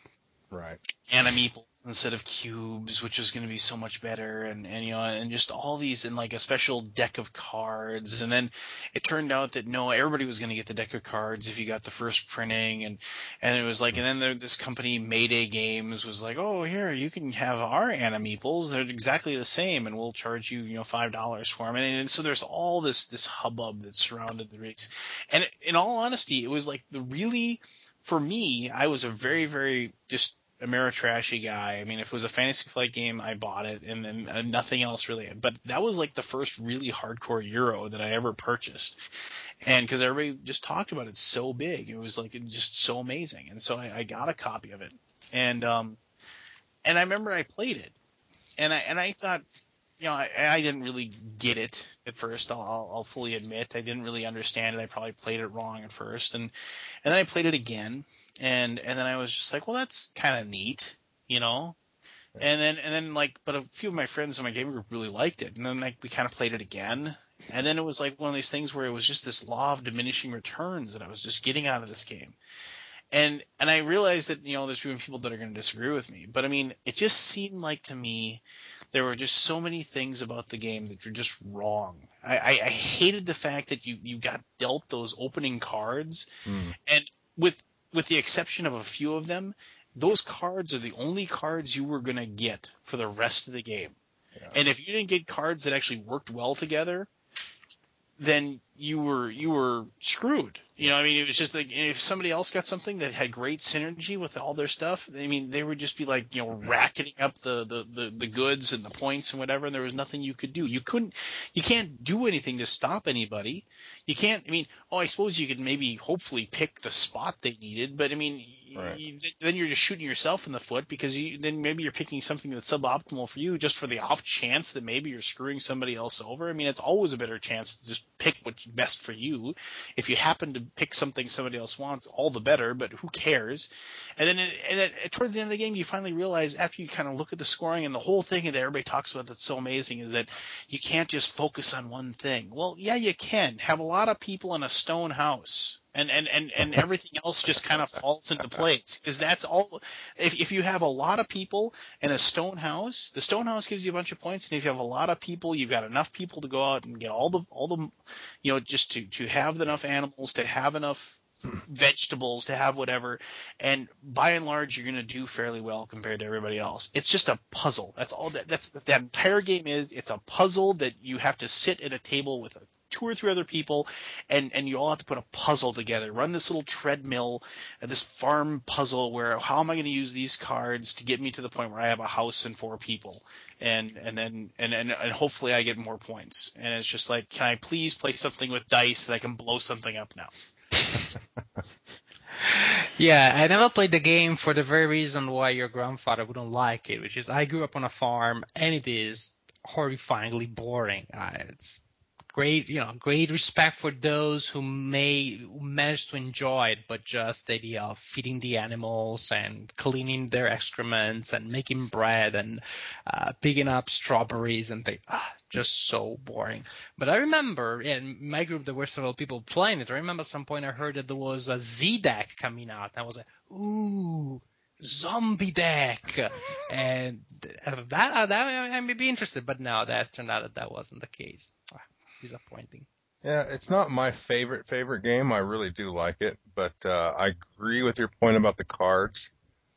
Right. animeeples instead of cubes, which is going to be so much better, and and you know, and just all these in like a special deck of cards, and then it turned out that no, everybody was going to get the deck of cards if you got the first printing, and and it was like, and then there, this company Mayday Games was like, oh here you can have our animeeples, they're exactly the same, and we'll charge you you know five dollars for them, and, and so there's all this this hubbub that surrounded the race. And in all honesty, it was like the really for me, I was a very, very just Ameritrashy guy. I mean, if it was a Fantasy Flight game, I bought it, and then uh, nothing else really. But that was like the first really hardcore Euro that I ever purchased, and because everybody just talked about it so big, it was like just so amazing, and so I, I got a copy of it, and um, and I remember I played it, and I and I thought. You know, I, I didn't really get it at first. I'll, I'll, fully admit I didn't really understand it. I probably played it wrong at first, and and then I played it again, and and then I was just like, well, that's kind of neat, you know. And then and then like, but a few of my friends in my gaming group really liked it, and then like we kind of played it again, and then it was like one of these things where it was just this law of diminishing returns that I was just getting out of this game. And and I realized that you know there's even people that are going to disagree with me, but I mean it just seemed like to me there were just so many things about the game that were just wrong. I, I, I hated the fact that you you got dealt those opening cards, Mm. and with with the exception of a few of them, those cards are the only cards you were going to get for the rest of the game. Yeah. And if you didn't get cards that actually worked well together, then you were you were screwed. You know, I mean, it was just like if somebody else got something that had great synergy with all their stuff, I mean, they would just be like, you know, racketing up the the the, the goods and the points and whatever, and there was nothing you could do. You couldn't, you can't do anything to stop anybody. You can't. I mean, oh, I suppose you could maybe hopefully pick the spot they needed, but I mean, Right. you, then you're just shooting yourself in the foot because you then maybe you're picking something that's suboptimal for you just for the off chance that maybe you're screwing somebody else over. I mean, it's always a better chance to just pick what's best for you. If you happen to pick something somebody else wants, all the better. But who cares? And then, and then towards the end of the game, you finally realize after you kind of look at the scoring and the whole thing that everybody talks about that's so amazing is that you can't just focus on one thing. Well, yeah, you can. Have a lot of people in a stone house. And, and, and, and everything else just kind of falls into place because that's all. If, if you have a lot of people in a stone house, the stone house gives you a bunch of points. And if you have a lot of people, you've got enough people to go out and get all the, all the, you know, just to, to have enough animals, to have enough vegetables, to have whatever. And by and large, you're going to do fairly well compared to everybody else. It's just a puzzle. That's all that, that's, that entire game is. It's a puzzle that you have to sit at a table with a, two or three other people and, and you all have to put a puzzle together. Run this little treadmill, uh, this farm puzzle where how am I going to use these cards to get me to the point where I have a house and four people? And, and then, and, and, and hopefully I get more points. And it's just like, can I please play something with dice that I can blow something up now? Yeah, I never played the game for the very reason why your grandfather wouldn't like it, which is I grew up on a farm and it is horrifyingly boring. Uh, it's great, you know, great respect for those who may manage to enjoy it, but just the idea of feeding the animals and cleaning their excrements and making bread and uh, picking up strawberries and things, ah, just so boring. But I remember in my group there were several people playing it. I remember at some point I heard that there was a Z deck coming out. I was like, ooh, zombie deck, and that that I may be interested. But no, that turned out that that wasn't the case. Disappointing. Yeah, it's not my favorite favorite game. I really do like it, but uh, I agree with your point about the cards.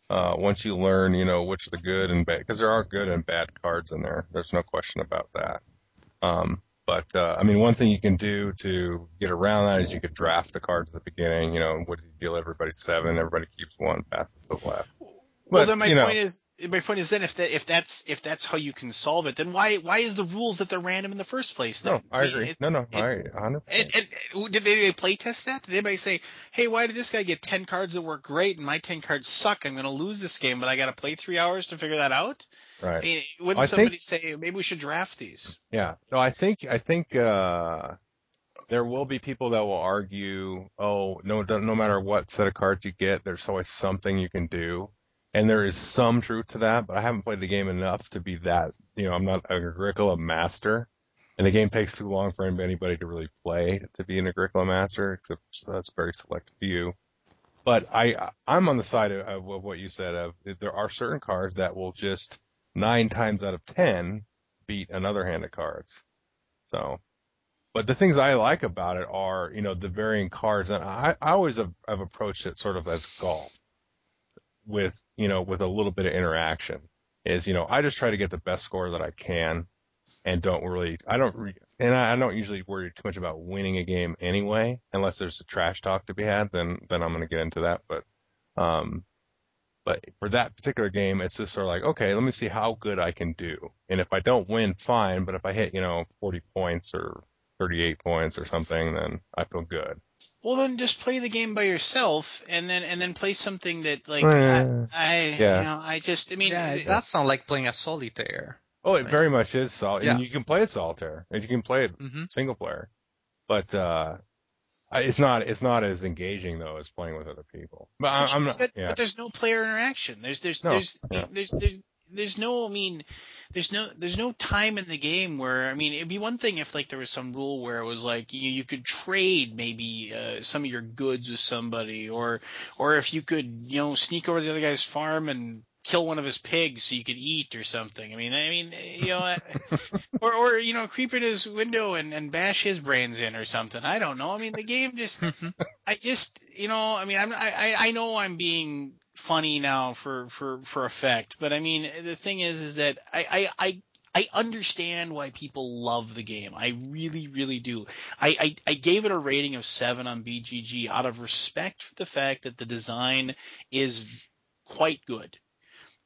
Uh, once you learn, you know, which are the good and bad, because there are good and bad cards in there. There's no question about that. Um, but uh, I mean, one thing you can do to get around that is you could draft the cards at the beginning. You know, what do you deal? Everybody seven. Everybody keeps one. Passes to the left. Well, then my you know- point is, my point is then if that if that's if that's how you can solve it, then why why is the rules that they're random in the first place? Then? No, I agree. it- no, no, it- I 100. And, and, did they play test that? Did anybody say, "Hey, why did this guy get ten cards that work great and my ten cards suck? I'm going to lose this game, but I got to play three hours to figure that out." I Right. mean, wouldn't I somebody say, "Maybe we should draft these"? Yeah. No, I think I think uh there will be people that will argue, oh, no, no matter what set of cards you get, there's always something you can do, and there is some truth to that. But I haven't played the game enough to be that. You know, I'm not an Agricola master, and the game takes too long for anybody to really play to be an Agricola master. Except that's a very select few. But I, I'm on the side of, of what you said. Of there are certain cards that will just nine times out of ten beat another hand of cards. So, but the things I like about it are, you know, the varying cards, and I, I always have, have approached it sort of as golf, with you know, with a little bit of interaction. Is you know, I just try to get the best score that I can, and don't really, I don't, re, and I, I don't usually worry too much about winning a game anyway, unless there's a trash talk to be had. Then then I'm going to get into that, but. Um, but for that particular game, it's just sort of like, okay, let me see how good I can do. And if I don't win, fine. But if I hit, you know, 40 points or 38 points or something, then I feel good. Well, then just play the game by yourself, and then and then play something that like I, I yeah. you know, I just I mean yeah, it- that sounds like playing a solitaire. Oh, it very much is solitaire. Yeah. And you can play it solitaire, and you can play it hmm single player. But uh, it's not it's not as engaging though as playing with other people. But I, I'm not. but, Yeah. but there's no player interaction. There's there's No, there's yeah. there's there's there's no, I mean, there's no there's no time in the game where I mean it'd be one thing if like there was some rule where it was like you you could trade maybe uh, some of your goods with somebody or or if you could you know sneak over the other guy's farm and kill one of his pigs so you could eat or something. I mean I mean you know or or you know creep in his window and and bash his brains in or something. I don't know. I mean the game just I just you know I mean I'm I I know I'm being funny now for for for effect. But I mean, the thing is, is that I I. I I understand why people love the game. I really, really do. I, I, I, gave it a rating of seven on BGG out of respect for the fact that the design is quite good.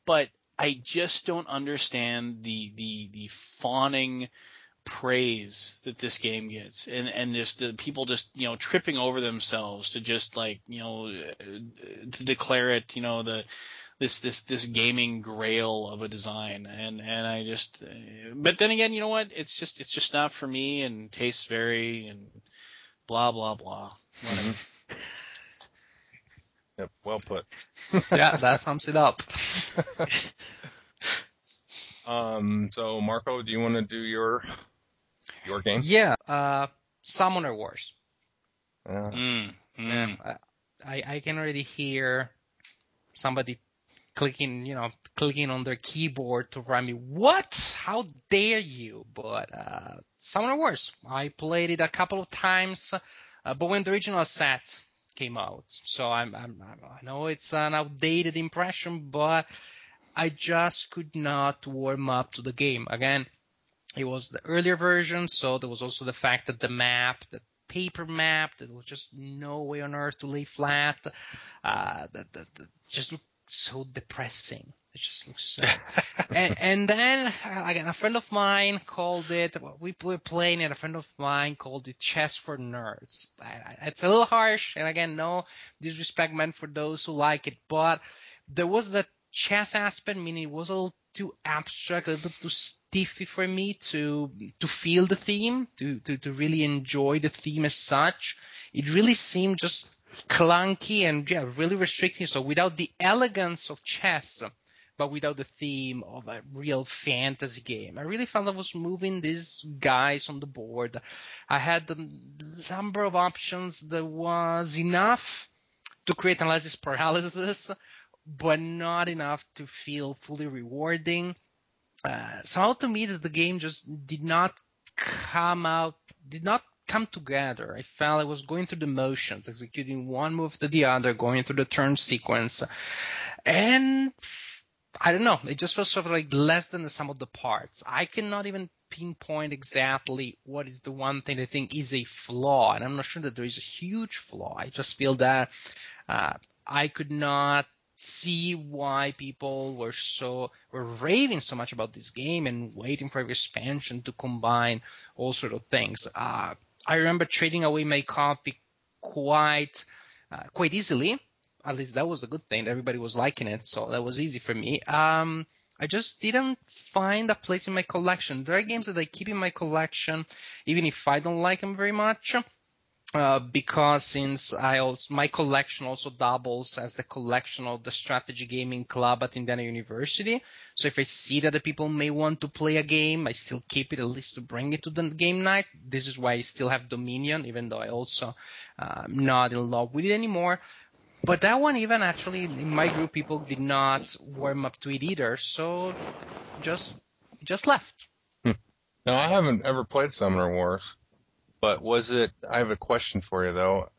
But I just don't understand the the the fawning praise that this game gets and and just the people just you know tripping over themselves to just like you know to declare it you know the this this this gaming grail of a design and and I just but then again you know what it's just it's just not for me and tastes very and blah blah blah whatever. Yep, well put. yeah, that sums it up. um, so Marco, do you want to do your your game? Yeah, uh, Summoner Wars. Yeah. Mm, mm. Yeah, I I can already hear somebody clicking, you know, clicking on their keyboard to write me, what? How dare you? But, uh, Summoner Wars, I played it a couple of times, uh, but when the original set came out, so I'm, I'm, I know it's an outdated impression, but I just could not warm up to the game. Again, it was the earlier version, so there was also the fact that the map, the paper map, there was just no way on earth to lay flat. Uh, that, that, that just looked so depressing. It just looks so. and, and then again, a friend of mine called it. We were playing it. A friend of mine called it chess for nerds. It's a little harsh, and again, no disrespect meant for those who like it, but there was that chess aspect, meaning it was a little too abstract, a little too stiffy for me to to feel the theme, to, to, to really enjoy the theme as such. It really seemed just clunky and yeah, really restricting. So without the elegance of chess, but without the theme of a real fantasy game. I really felt I was moving these guys on the board. I had the number of options. There was enough to create analysis paralysis, but not enough to feel fully rewarding. Uh, somehow to me, the game just did not come out, did not come together. I felt I was going through the motions, executing one move to the other, going through the turn sequence, and I don't know. It just felt sort of like less than the sum of the parts. I cannot even pinpoint exactly what is the one thing I think is a flaw, and I'm not sure that there is a huge flaw. I just feel that uh, I could not see why people were so were raving so much about this game and waiting for every expansion to combine all sort of things. Uh, I remember trading away my copy quite uh, quite easily. At least that was a good thing. Everybody was liking it, so that was easy for me. Um, I just didn't find a place in my collection. There are games that I keep in my collection, even if I don't like them very much. Uh, because since I also my collection also doubles as the collection of the strategy gaming club at Indiana University. So if I see that the people may want to play a game, I still keep it at least to bring it to the game night. This is why I still have Dominion, even though I also uh, not in love with it anymore. But that one, even actually in my group, people did not warm up to it either. So just just left. Hmm. Now I haven't ever played Summoner Wars. But was it? I have a question for you though.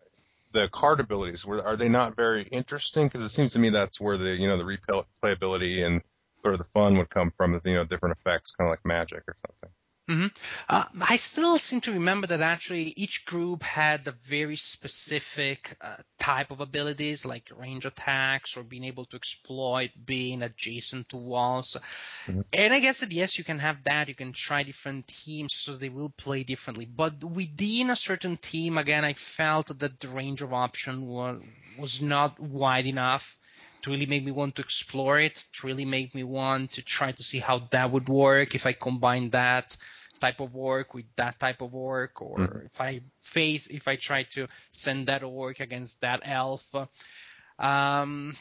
The card abilities were are they not very interesting? Because it seems to me that's where the you know the replayability and sort of the fun would come from. You know, different effects, kind of like magic or something. Mm-hmm. Uh, I still seem to remember that actually each group had a very specific uh, type of abilities, like range attacks or being able to exploit being adjacent to walls. Mm-hmm. And I guess that yes, you can have that. You can try different teams, so they will play differently. But within a certain team, again, I felt that the range of option was was not wide enough to really make me want to explore it, to really make me want to try to see how that would work if I combine that type of work with that type of work, or mm-hmm. if I face, if I try to send that work against that elf. Um,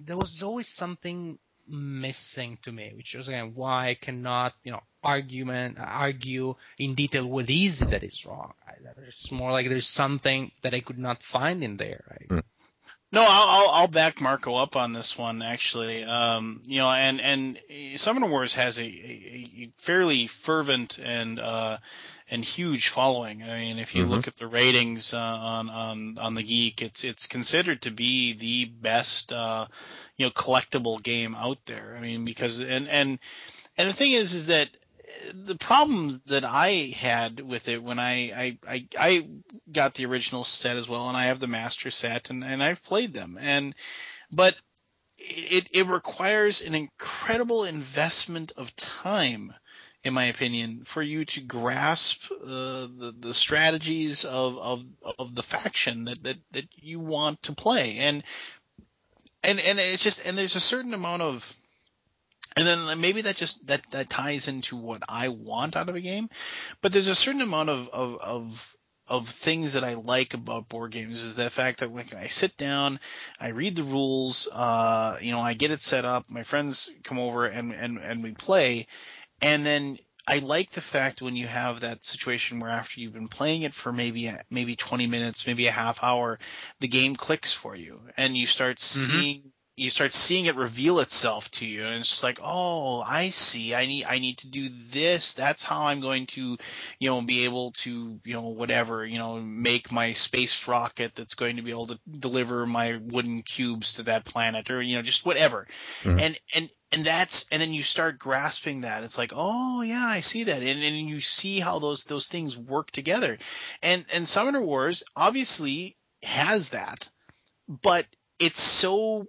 there was always something missing to me, which is again why I cannot, you know, argument argue in detail what is it that is wrong. It's more like there's something that I could not find in there. Right? Mm. No, I'll, I'll, I'll back Marco up on this one actually. Um, you know, and and Summoner Wars has a, a, fairly fervent and uh, and huge following. I mean, if you mm-hmm. look at the ratings uh, on on on the Geek, it's it's considered to be the best uh, you know collectible game out there. I mean, because and and and the thing is, is that the problems that I had with it when I, I, I, I got the original set as well, and I have the master set, and, and I've played them, and but it, it requires an incredible investment of time, in my opinion, for you to grasp uh, the the strategies of, of of the faction that, that that you want to play, and and and it's just and there's a certain amount of and then maybe that just that that ties into what I want out of a game. But there's a certain amount of of of, of things that I like about board games is the fact that like I sit down, I read the rules, uh, you know, I get it set up, my friends come over and and and we play, and then I like the fact when you have that situation where after you've been playing it for maybe maybe 20 minutes, maybe a half hour, the game clicks for you and you start mm-hmm. seeing you start seeing it reveal itself to you and it's just like oh i see. I need i need to do this. That's how i'm going to you know be able to you know whatever you know make my space rocket that's going to be able to deliver my wooden cubes to that planet or you know just whatever. Mm-hmm. and and and that's and then you start grasping that. It's like oh yeah i see that. And and you see how those those things work together. And and summoner wars obviously has that but it's so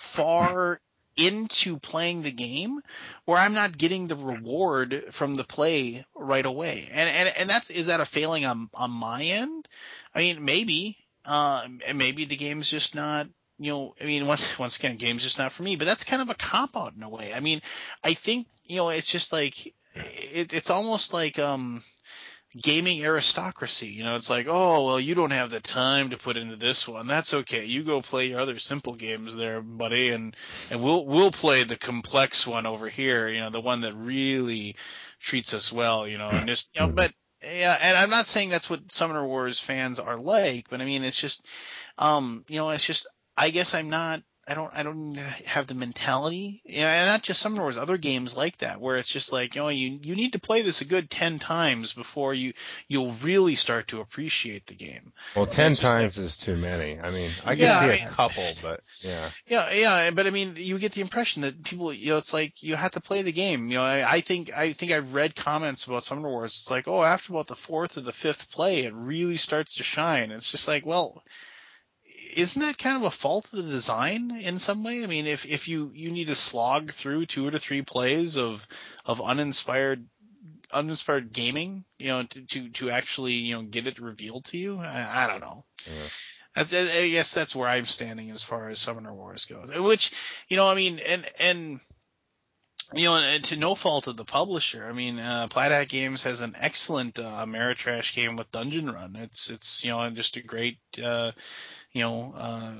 far into playing the game where I'm not getting the reward from the play right away. And and and that's is that a failing on on my end? I mean, maybe uh maybe the game's just not you know, I mean, once once again, game's just not for me. But that's kind of a cop out in a way. I mean, I think you know, it's just like it, it's almost like um gaming aristocracy. You know, it's like, oh, well, you don't have the time to put into this one. That's okay. You go play your other simple games there, buddy, and and we'll we'll play the complex one over here. You know, the one that really treats us well. You know, and just you know, but yeah, and I'm not saying that's what Summoner Wars fans are like, but I mean, it's just, um, you know, it's just, I guess I'm not I don't I don't have the mentality, you know, and not just Summoner Wars, other games like that, where it's just like, you know, you you need to play this a good ten times before you you'll really start to appreciate the game. Well, ten times like, is too many. I mean, I can yeah, see I mean, a couple, but yeah. Yeah, yeah, but I mean, you get the impression that people, you know, it's like you have to play the game. You know, I, I think I think I've read comments about Summoner Wars. It's like, oh, after about the fourth or the fifth play, it really starts to shine. It's just like, well isn't that kind of a fault of the design in some way? I mean, if if you you need to slog through two to three plays of of uninspired uninspired gaming, you know, to to, to actually you know get it revealed to you, I, I don't know. Yeah. I, I guess that's where I'm standing as far as Summoner Wars goes. Which, you know, I mean, and and you know, and to no fault of the publisher. I mean, uh, Plaid Hat Games has an excellent uh, Ameritrash game with Dungeon Run. It's it's you know just a great uh, you know, uh,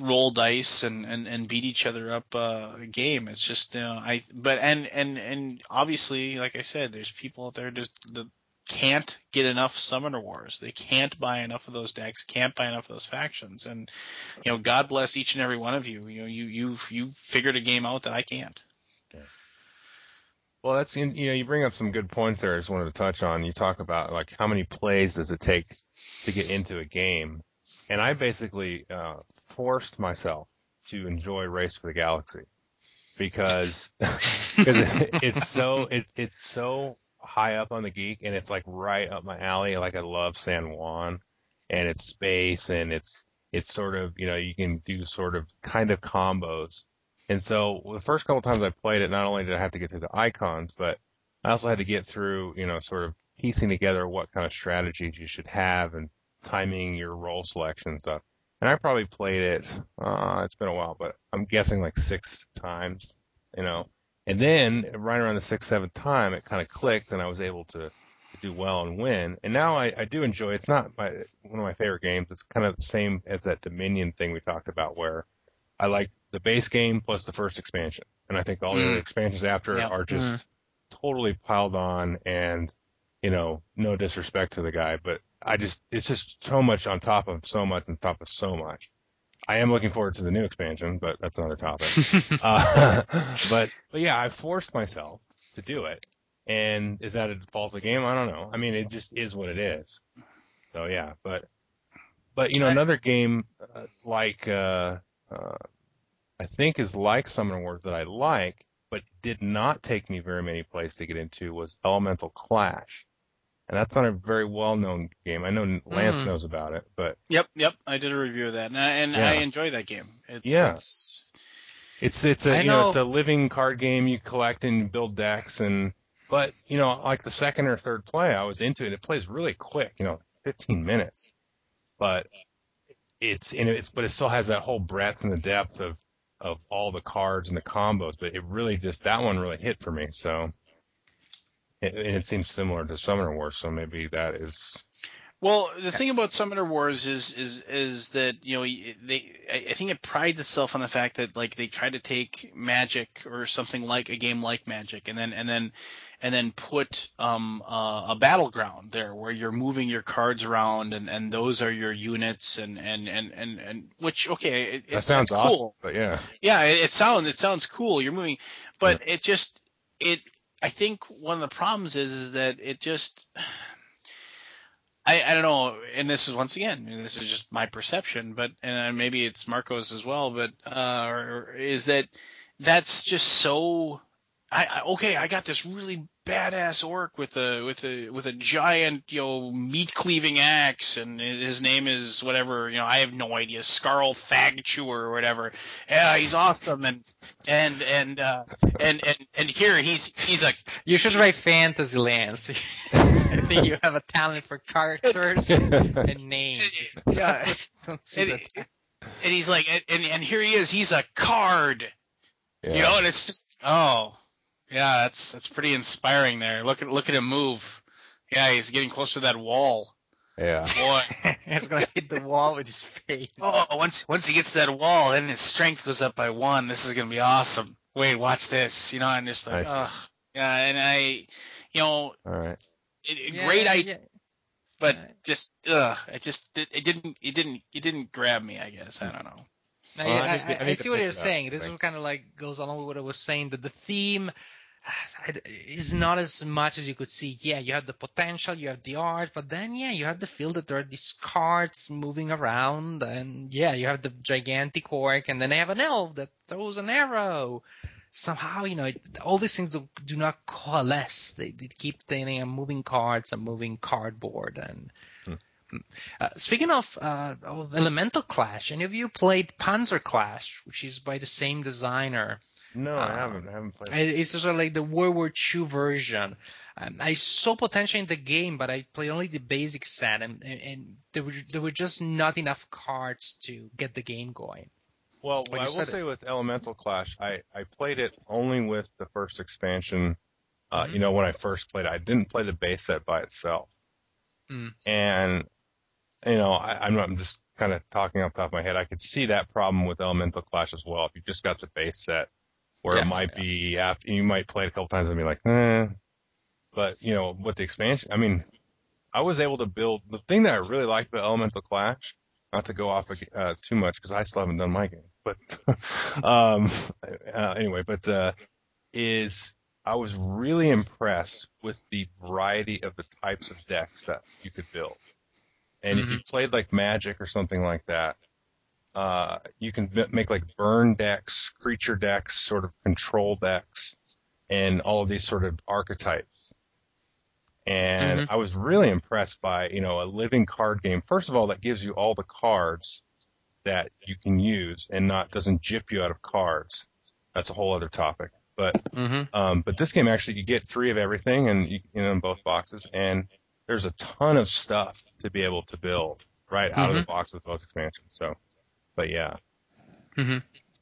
roll dice and, and, and beat each other up uh, game. It's just, you know, I, but, and, and, and obviously, like I said, there's people out there just that can't get enough Summoner Wars. They can't buy enough of those decks, can't buy enough of those factions. And, you know, God bless each and every one of you. You know, you, you've, you've figured a game out that I can't. Well, that's you know you bring up some good points there. I just wanted to touch on. You talk about like how many plays does it take to get into a game, and I basically uh, forced myself to enjoy Race for the Galaxy because it, it's so it, it's so high up on the geek and it's like right up my alley. Like I love San Juan and it's space and it's it's sort of you know you can do sort of kind of combos. And so the first couple times I played it, not only did I have to get through the icons, but I also had to get through you know sort of piecing together what kind of strategies you should have and timing your role selection stuff. And I probably played it, uh, it's been a while, but I'm guessing like six times, you know. And then right around the sixth, seventh time, it kind of clicked and I was able to, do well and win. And now I, I do enjoy, it's not my, one of my favorite games. It's kind of the same as that Dominion thing we talked about where I like the base game plus the first expansion, and I think all the Mm. other expansions after Yep. are just totally piled on. And you know, no disrespect to the guy, but I just it's just so much on top of so much on top of so much. I am looking forward to the new expansion, but that's another topic. uh, but but yeah, I forced myself to do it. And is that a fault of the game? I don't know. I mean, it just is what it is. So yeah, but but you know, another game uh, like uh, uh, I think is like Summoner Wars that I like, but did not take me very many plays to get into was Elemental Clash, and that's not a very well-known game. I know Lance Mm. knows about it, but Yep, yep. I did a review of that, and I, and Yeah. I enjoy that game. It's, Yeah. it's It's it's a I you know, know- it's a living card game. You collect and build decks and but you know like the second or third play I was into it. It plays really quick, you know, 15 minutes, but it's and it's but it still has that whole breadth and the depth of of all the cards and the combos. But it really just that one really hit for me. So it, it seems similar to Summoner Wars. So maybe that is Well, the thing about Summoner Wars is is is that you know they I think it prides itself on the fact that like they try to take Magic or something like a game like Magic and then and then and then put um uh, a battleground there where you're moving your cards around and and those are your units and and and and, and which okay it, that sounds that's awesome. cool But yeah, yeah, it, it sounds it sounds cool. You're moving, but it just it. I think one of the problems is is that it just. I, I don't know, and this is once again, this is just my perception, but and maybe it's Marco's as well, but uh, is that that's just so. I, I okay, I got this really badass orc with a with a with a giant you know meat cleaving axe, and his name is whatever you know. I have no idea, Scarl Fag Chewer or whatever. Yeah, he's awesome, and and and uh, and and and here he's he's a You should write fantasy lands. I think you have a talent for characters and names. yeah, and, and he's like and and here he is, he's a card. yeah. You know, and it's just oh, yeah, that's that's pretty inspiring there. Look at look at him move. Yeah, he's getting close to that wall. yeah. Boy, He's gonna hit the wall with his face. oh, once once he gets to that wall, then his strength goes up by one. This is gonna be awesome. Wait, watch this. You know, I'm just like, I see. oh, yeah, and I, you know, All right. it, it- Yeah, great idea, yeah. but Yeah. just, ugh, it just, it, it didn't, it didn't, it didn't grab me. I guess I don't know. I, Well, I I, need I I, see what pick you're it up, saying. I This is kind of like goes along with what I was saying that the theme is not as much as you could see. Yeah, you have the potential, you have the art, but then yeah, you have the feel that there are these cards moving around, and yeah, you have the gigantic orc, and then they have an elf that throws an arrow. Somehow, you know, it, all these things do, do not coalesce. They, they keep thinking of moving cards and moving cardboard and uh, speaking of, uh, of Elemental Clash, any of you played Panzer Clash, which is by the same designer? No, Uh, I haven't. I haven't played. Uh, It's sort of like the World War II version. Um, I saw potential in the game, but I played only the basic set, and, and, and there were there were just not enough cards to get the game going. Well, I will say with Elemental Clash, I, I played it only with the first expansion. Uh, Mhm. You know, when I first played it, I didn't play the base set by itself. Mm. And, you know, I, I'm, I'm just kind of talking off the top of my head. I could see that problem with Elemental Clash as well. If you just got the base set, where Yeah, it might be after you might play it a couple times and be like, eh. But you know, with the expansion, I mean, I was able to build the thing that I really liked about Elemental Clash. Not to go off uh, too much because I still haven't done my game, but um, uh, anyway, but uh, is I was really impressed with the variety of the types of decks that you could build. And if you played like Magic or something like that, uh, you can make like burn decks, creature decks, sort of control decks, and all of these sort of archetypes. And Mhm. I was really impressed by, you know, a living card game. First of all, that gives you all the cards that you can use and not doesn't jip you out of cards. That's a whole other topic. But Mm-hmm. um, but this game actually you get three of everything and you, you know in both boxes and there's a ton of stuff to be able to build right out of the box with both expansions. So, but yeah. Mm-hmm.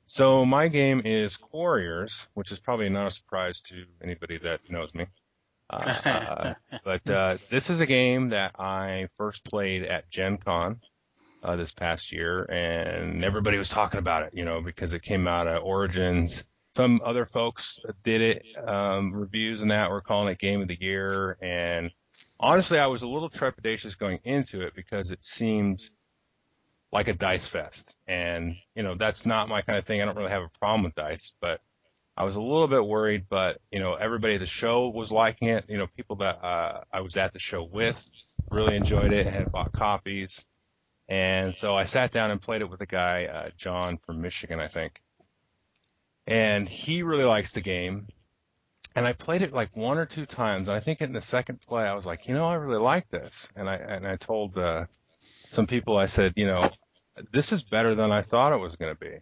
So my game is Quarriors, which is probably not a surprise to anybody that knows me. Uh, but uh, this is a game that I first played at Gen Con uh, this past year, and everybody was talking about it, you know, because it came out of Origins. Some other folks did it, um, reviews and that were calling it Game of the Year, and honestly, I was a little trepidatious going into it because it seemed like a dice fest, and you know, that's not my kind of thing. I don't really have a problem with dice, but I was a little bit worried, but you know, everybody at the show was liking it. You know, people that uh, I was at the show with really enjoyed it and bought copies. And so I sat down and played it with a guy, uh, John from Michigan, I think. And he really likes the game. And I played it like one or two times. And I think in the second play, I was like, you know, I really like this. And I, and I told, uh, some people, I said, you know, this is better than I thought it was going to be.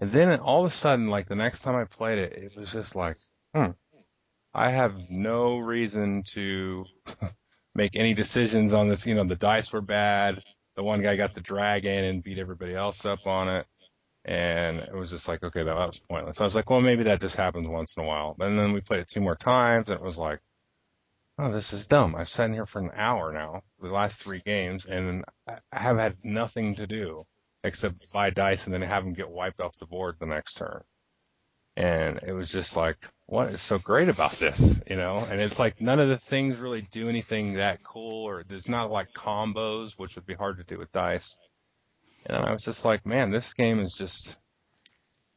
And then all of a sudden, like the next time I played it, it was just like, hmm, I have no reason to make any decisions on this. You know, the dice were bad. The one guy got the dragon and beat everybody else up on it. And it was just like, okay, that, was pointless. I was like, well, maybe that just happens once in a while. And then we played it two more times and it was like, oh, this is dumb. I've sat here for an hour now, the last three games, and I have had nothing to do except buy dice and then have them get wiped off the board the next turn. And it was just like, what is so great about this, you know? And it's like none of the things really do anything that cool, or there's not like combos, which would be hard to do with dice. And I was just like, man, this game is just,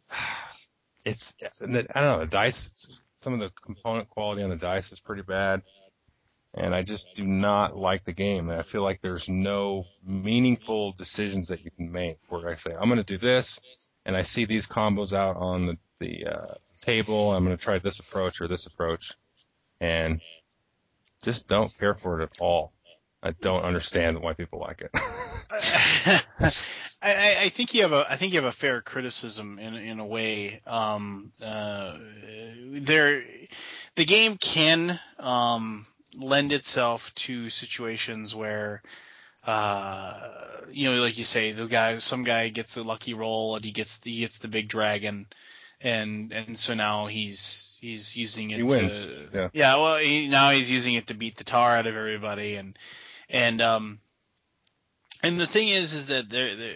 it's, I don't know, the dice, some of the component quality on the dice is pretty bad and I just do not like the game. And I feel like there's no meaningful decisions that you can make where I say, I'm going to do this, and I see these combos out on the, the uh, table. I'm going to try this approach or this approach, and just don't care for it at all. I don't understand why people like it. I, I think you have a I think you have a fair criticism in in a way. Um, uh, there, the game can um, lend itself to situations where uh, you know, like you say, the guy, some guy gets the lucky roll and he gets the, he gets the big dragon, and and so now he's he's using it. He wins. To, yeah. Yeah. Well, he, now he's using it to beat the tar out of everybody, and and um, and the thing is, is that there, there,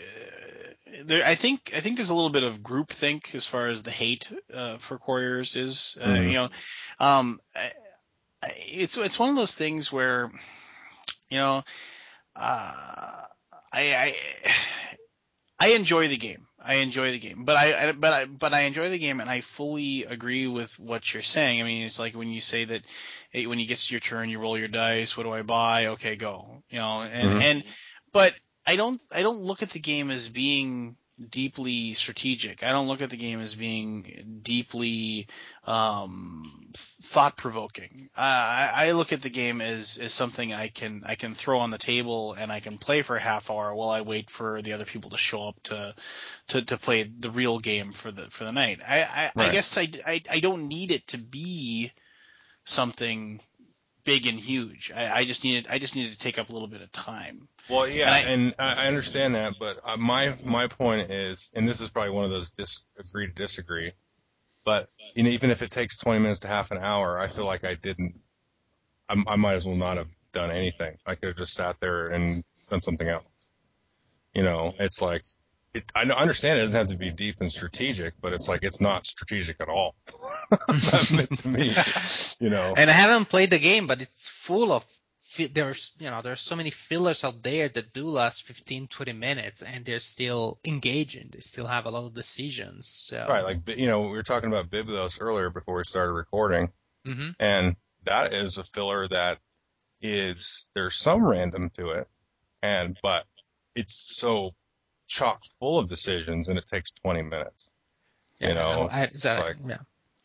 there I think I think there's a little bit of groupthink as far as the hate uh, for Quarriors is. Uh, Mhm. You know, um, it's it's one of those things where, you know, uh, I, I I enjoy the game. I enjoy the game, but I, I but I but I enjoy the game, and I fully agree with what you're saying. I mean, it's like when you say that hey, when you get to your turn, you roll your dice. What do I buy? Okay, go. You know, and Mhm. and but I don't I don't look at the game as being deeply strategic. I don't look at the game as being deeply um, thought provoking. I, I look at the game as, as something I can I can throw on the table and I can play for a half hour while I wait for the other people to show up to to, to play the real game for the for the night. I I, I guess I, I I don't need it to be something big and huge. I, I just needed I just needed to take up a little bit of time. Well, yeah, And and I, I understand that, but uh, my my point is, and this is probably one of those disagree to disagree, but you know, even if it takes 20 minutes to half an hour, I feel like I didn't. I, I might as well not have done anything. I could have just sat there and done something else. You know, it's like it, I understand it doesn't have to be deep and strategic, but it's like it's not strategic at all. To me, you know. And I haven't played the game, but it's full of there's you know there's so many fillers out there that do last 15 20 minutes and they're still engaging. They still have a lot of decisions so. Right, like you know, we were talking about Biblios earlier before we started recording. hmm and that is a filler that is there's some random to it and but it's so chock full of decisions and it takes 20 minutes. You know I, that- like- yeah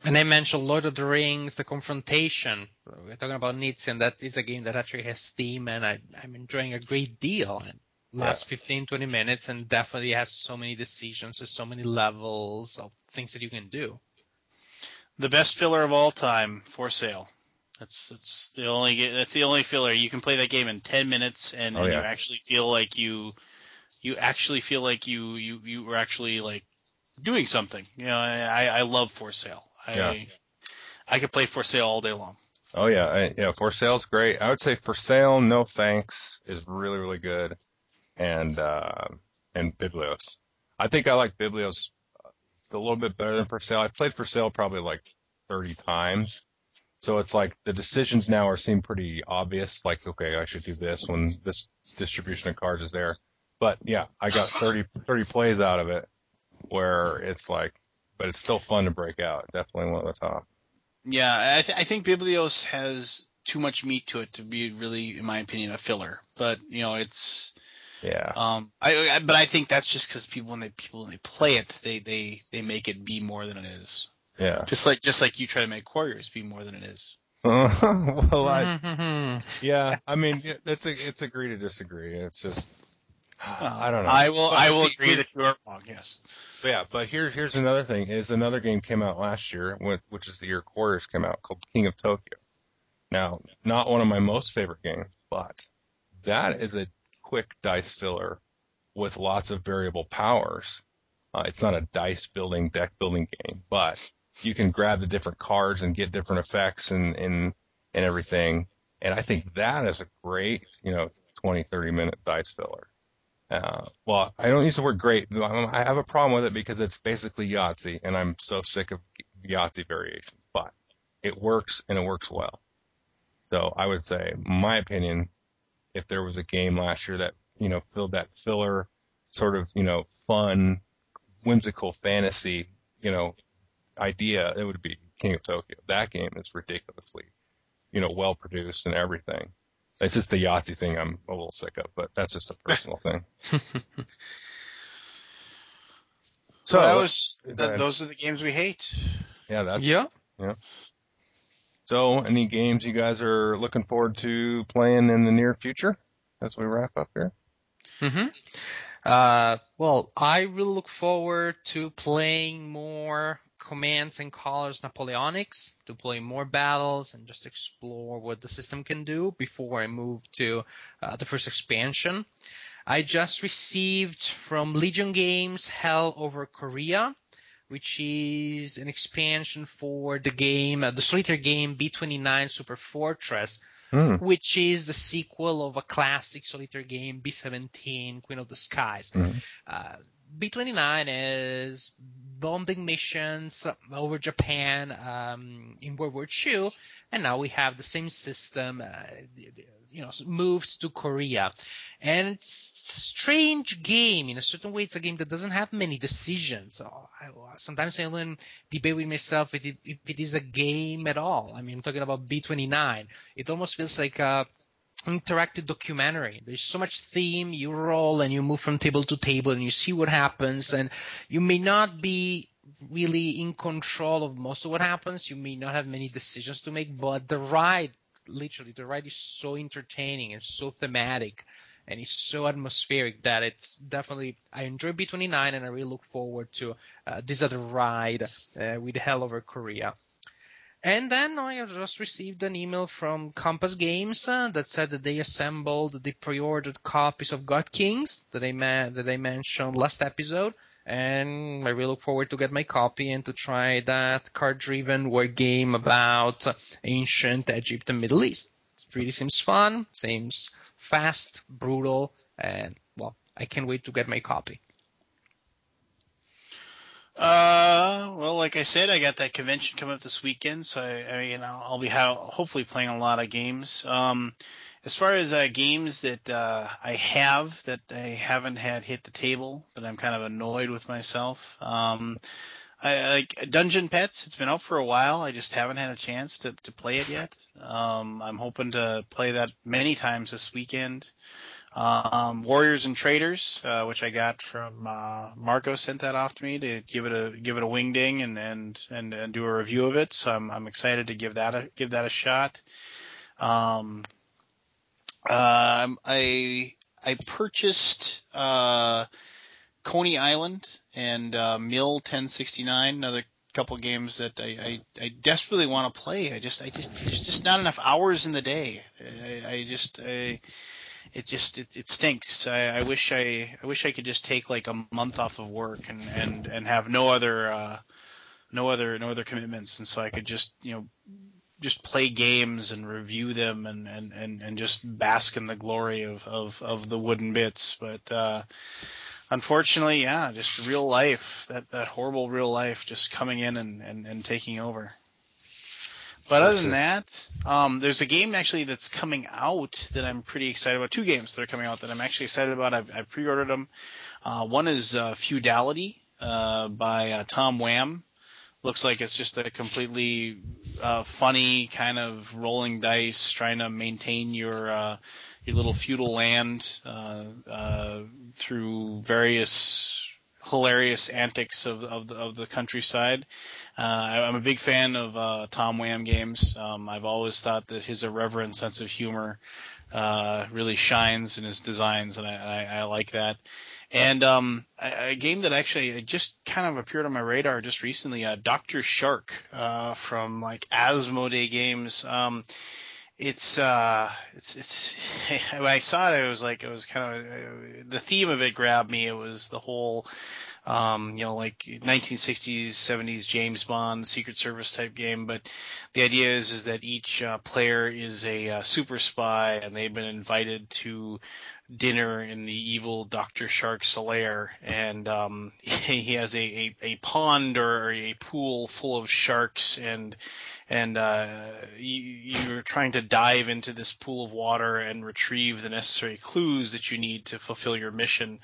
and I mentioned Lord of the Rings, the confrontation. We're talking about Knizia, and that is a game that actually has Steam, and I, I'm enjoying a great deal. And lasts 15, 20 minutes, and definitely has so many decisions, and so many levels of things that you can do. The best filler of all time for sale. That's that's the only that's the only filler. You can play that game in ten minutes, and, Oh, and yeah. you actually feel like you you actually feel like you you you were actually like doing something. You know, I I love for sale. I Yeah. I could play for sale all day long. oh yeah I, yeah for sale's great i would say for sale no thanks is really really good and uh, and Biblios. I think I like Biblios a little bit better than For Sale. I played For Sale probably like 30 times. So it's like the decisions now are seem pretty obvious. Like, okay, I should do this when this distribution of cards is there. But yeah, I got 30, 30 plays out of it where it's like, but it's still fun to break out. Definitely one of the top. Yeah, I, th- I think Biblios has too much meat to it to be really, in my opinion, a filler. But you know, it's yeah. Um, I, I but I think that's just because people when they people when they play it, they they they make it be more than it is. Yeah. Just like just like you try to make Quarriors be more than it is. well, I, yeah, I mean, it's a, it's agree to disagree. It's just, I don't know. I will, But I will see, agree that you are wrong. Yes. But yeah, but here's here's another thing. Is another game came out last year, which is the year Quarriors came out, called King of Tokyo. Now, not one of my most favorite games, but that is a quick dice filler with lots of variable powers. Uh, it's not a dice building, deck building game, but you can grab the different cards and get different effects and and and everything. And I think that is a great, you know, 20, 30 minute dice filler. Uh, well, I don't use the word great. I have a problem with it because it's basically Yahtzee, and I'm so sick of Yahtzee variations. But it works, and it works well. So I would say, my opinion, if there was a game last year that you know filled that filler, sort of you know fun, whimsical fantasy, you know, idea, it would be King of Tokyo. That game is ridiculously, you know, well produced and everything. It's just the Yahtzee thing I'm a little sick of, but that's just a personal thing. So So that was that, those are the games we hate. yeah, that's yeah. so. Any games you guys are looking forward to playing in the near future as we wrap up here? Mm-hmm. Uh, well, I really look forward to playing more Commands and Colors Napoleonics, to play more battles and just explore what the system can do before I move to uh, the first expansion. I just received from Legion Games Hell Over Korea, which is an expansion for the game, uh, the solitaire game B29 Super Fortress, Hmm. which is the sequel of a classic solitaire game, B17, Queen of the Skies. Mhm. Uh, B29 is bombing missions over Japan um, in World War II, and now we have the same system, uh, you know, moved to Korea. And it's a strange game. In a certain way, it's a game that doesn't have many decisions. Sometimes I even debate with myself if it, if it is a game at all. I mean, I'm talking about B29. It almost feels like a interactive documentary. There's so much theme. You roll and you move from table to table and you see what happens. And you may not be really in control of most of what happens. You may not have many decisions to make, but the ride, literally, the ride is so entertaining and so thematic and it's so atmospheric that it's definitely I enjoy B29 and I really look forward to uh, this other ride uh, with Hell Over Korea. And then I just received an email from Compass Games uh, that said that they assembled the pre-ordered copies of God Kings that I ma- that I mentioned last episode, and I really look forward to get my copy and to try that card-driven war game about ancient Egypt and Middle East. It really seems fun, seems fast, brutal, and well, I can't wait to get my copy. Uh, well, like I said, I got that convention coming up this weekend, so I, know, I'll be ha- hopefully playing a lot of games. Um, as far as uh, games that uh, I have that I haven't had hit the table, that I'm kind of annoyed with myself. Um, I like Dungeon Pets. It's been out for a while. I just haven't had a chance to to play it yet. Um, I'm hoping to play that many times this weekend. Um, Warriors and Traders, uh, which I got from uh, Marco sent that off to me to give it a give it a wing ding and and and, and do a review of it. So I'm I'm excited to give that a give that a shot. Um, um, I I purchased uh, Coney Island and uh, Mill 1069, another couple games that I, I, I desperately want to play. I just I just there's just not enough hours in the day. I, I just I, it just it, it stinks. I, I wish I I wish I could just take like a month off of work and and and have no other uh, no other no other commitments, and so I could just you know just play games and review them and, and, and, and just bask in the glory of, of, of the wooden bits. But uh, unfortunately, yeah, just real life, that, that horrible real life just coming in and, and, and taking over. But other than that, um, there's a game actually that's coming out that I'm pretty excited about. Two games that are coming out that I'm actually excited about. I've, I've pre-ordered them. Uh, one is uh, Feudality uh, by uh, Tom Wham. Looks like it's just a completely uh, funny kind of rolling dice, trying to maintain your uh, your little feudal land uh, uh, through various hilarious antics of of the, of the countryside. Uh, I'm a big fan of uh, Tom Wham games. Um, I've always thought that his irreverent sense of humor uh, really shines in his designs, and I, I, I like that. And um, a, a, game that actually just kind of appeared on my radar just recently, uh, Doctor Shark uh, from like Asmodee Games. Um, it's uh, it's it's when I saw it, it was like it was kind of uh, the theme of it grabbed me. It was the whole um, you know, like 1960s, 70s James Bond Secret Service type game. But the idea is is that each uh, player is a uh, super spy, and they've been invited to dinner in the evil Doctor Shark's lair, and um, he has a, a, a pond or a pool full of sharks, and and uh, you, you're trying to dive into this pool of water and retrieve the necessary clues that you need to fulfill your mission.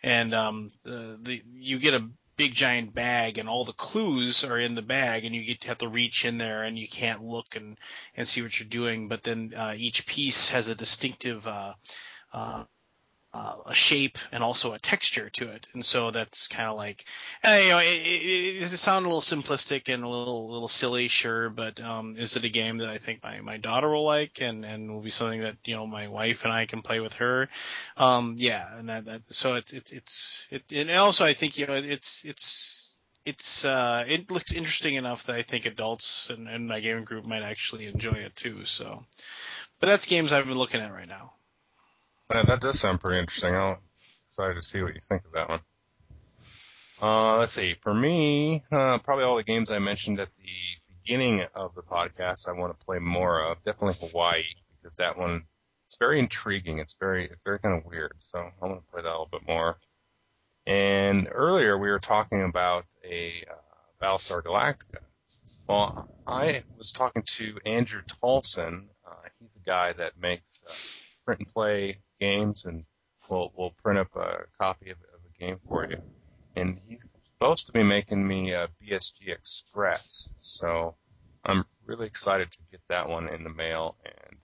And um, the, the you get a big giant bag and all the clues are in the bag and you get to have to reach in there and you can't look and and see what you're doing but then uh, each piece has a distinctive uh, uh, a shape and also a texture to it, and so that's kind of like, you know, it, it, it, sounds a little simplistic and a little little silly, sure, but um, is it a game that I think my my daughter will like and and will be something that you know my wife and I can play with her? Um, yeah, and that, that so it's it's it's it, and also I think you know it's it's it's uh it looks interesting enough that I think adults and, and my gaming group might actually enjoy it too. So, but that's games I've been looking at right now. That, that does sound pretty interesting. I'm excited to see what you think of that one. Uh, let's see. For me, uh, probably all the games I mentioned at the beginning of the podcast, I want to play more of. Definitely Hawaii because that one, it's very intriguing. It's very, it's very kind of weird. So I want to play that a little bit more. And earlier we were talking about a uh, Battlestar Galactica. Well, I was talking to Andrew Tolson. Uh, he's a guy that makes uh, print and play games, and we'll we'll print up a copy of, of a game for you. And he's supposed to be making me a BSG Express, so I'm really excited to get that one in the mail and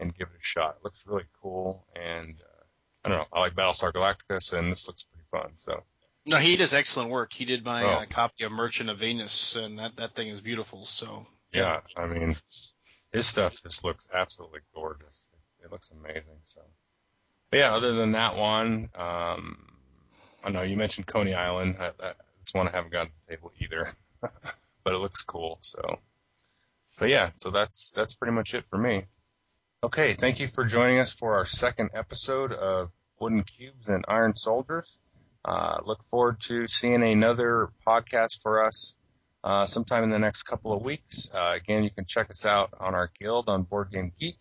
and give it a shot. It looks really cool, and uh, I don't know. I like Battlestar Galactica, so, and this looks pretty fun. So. No, he does excellent work. He did my oh. uh, copy of Merchant of Venus, and that that thing is beautiful. So. Yeah, yeah I mean, his stuff just looks absolutely gorgeous. It, it looks amazing. So. But yeah, other than that one, um, I know you mentioned Coney Island. I, one I haven't gotten to the table either, but it looks cool. So, but yeah, so that's that's pretty much it for me. Okay, thank you for joining us for our second episode of Wooden Cubes and Iron Soldiers. Uh, look forward to seeing another podcast for us uh, sometime in the next couple of weeks. Uh, again, you can check us out on our guild on Board Game Geek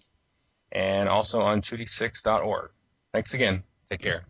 and also on 2d6.org. Thanks again. Take care.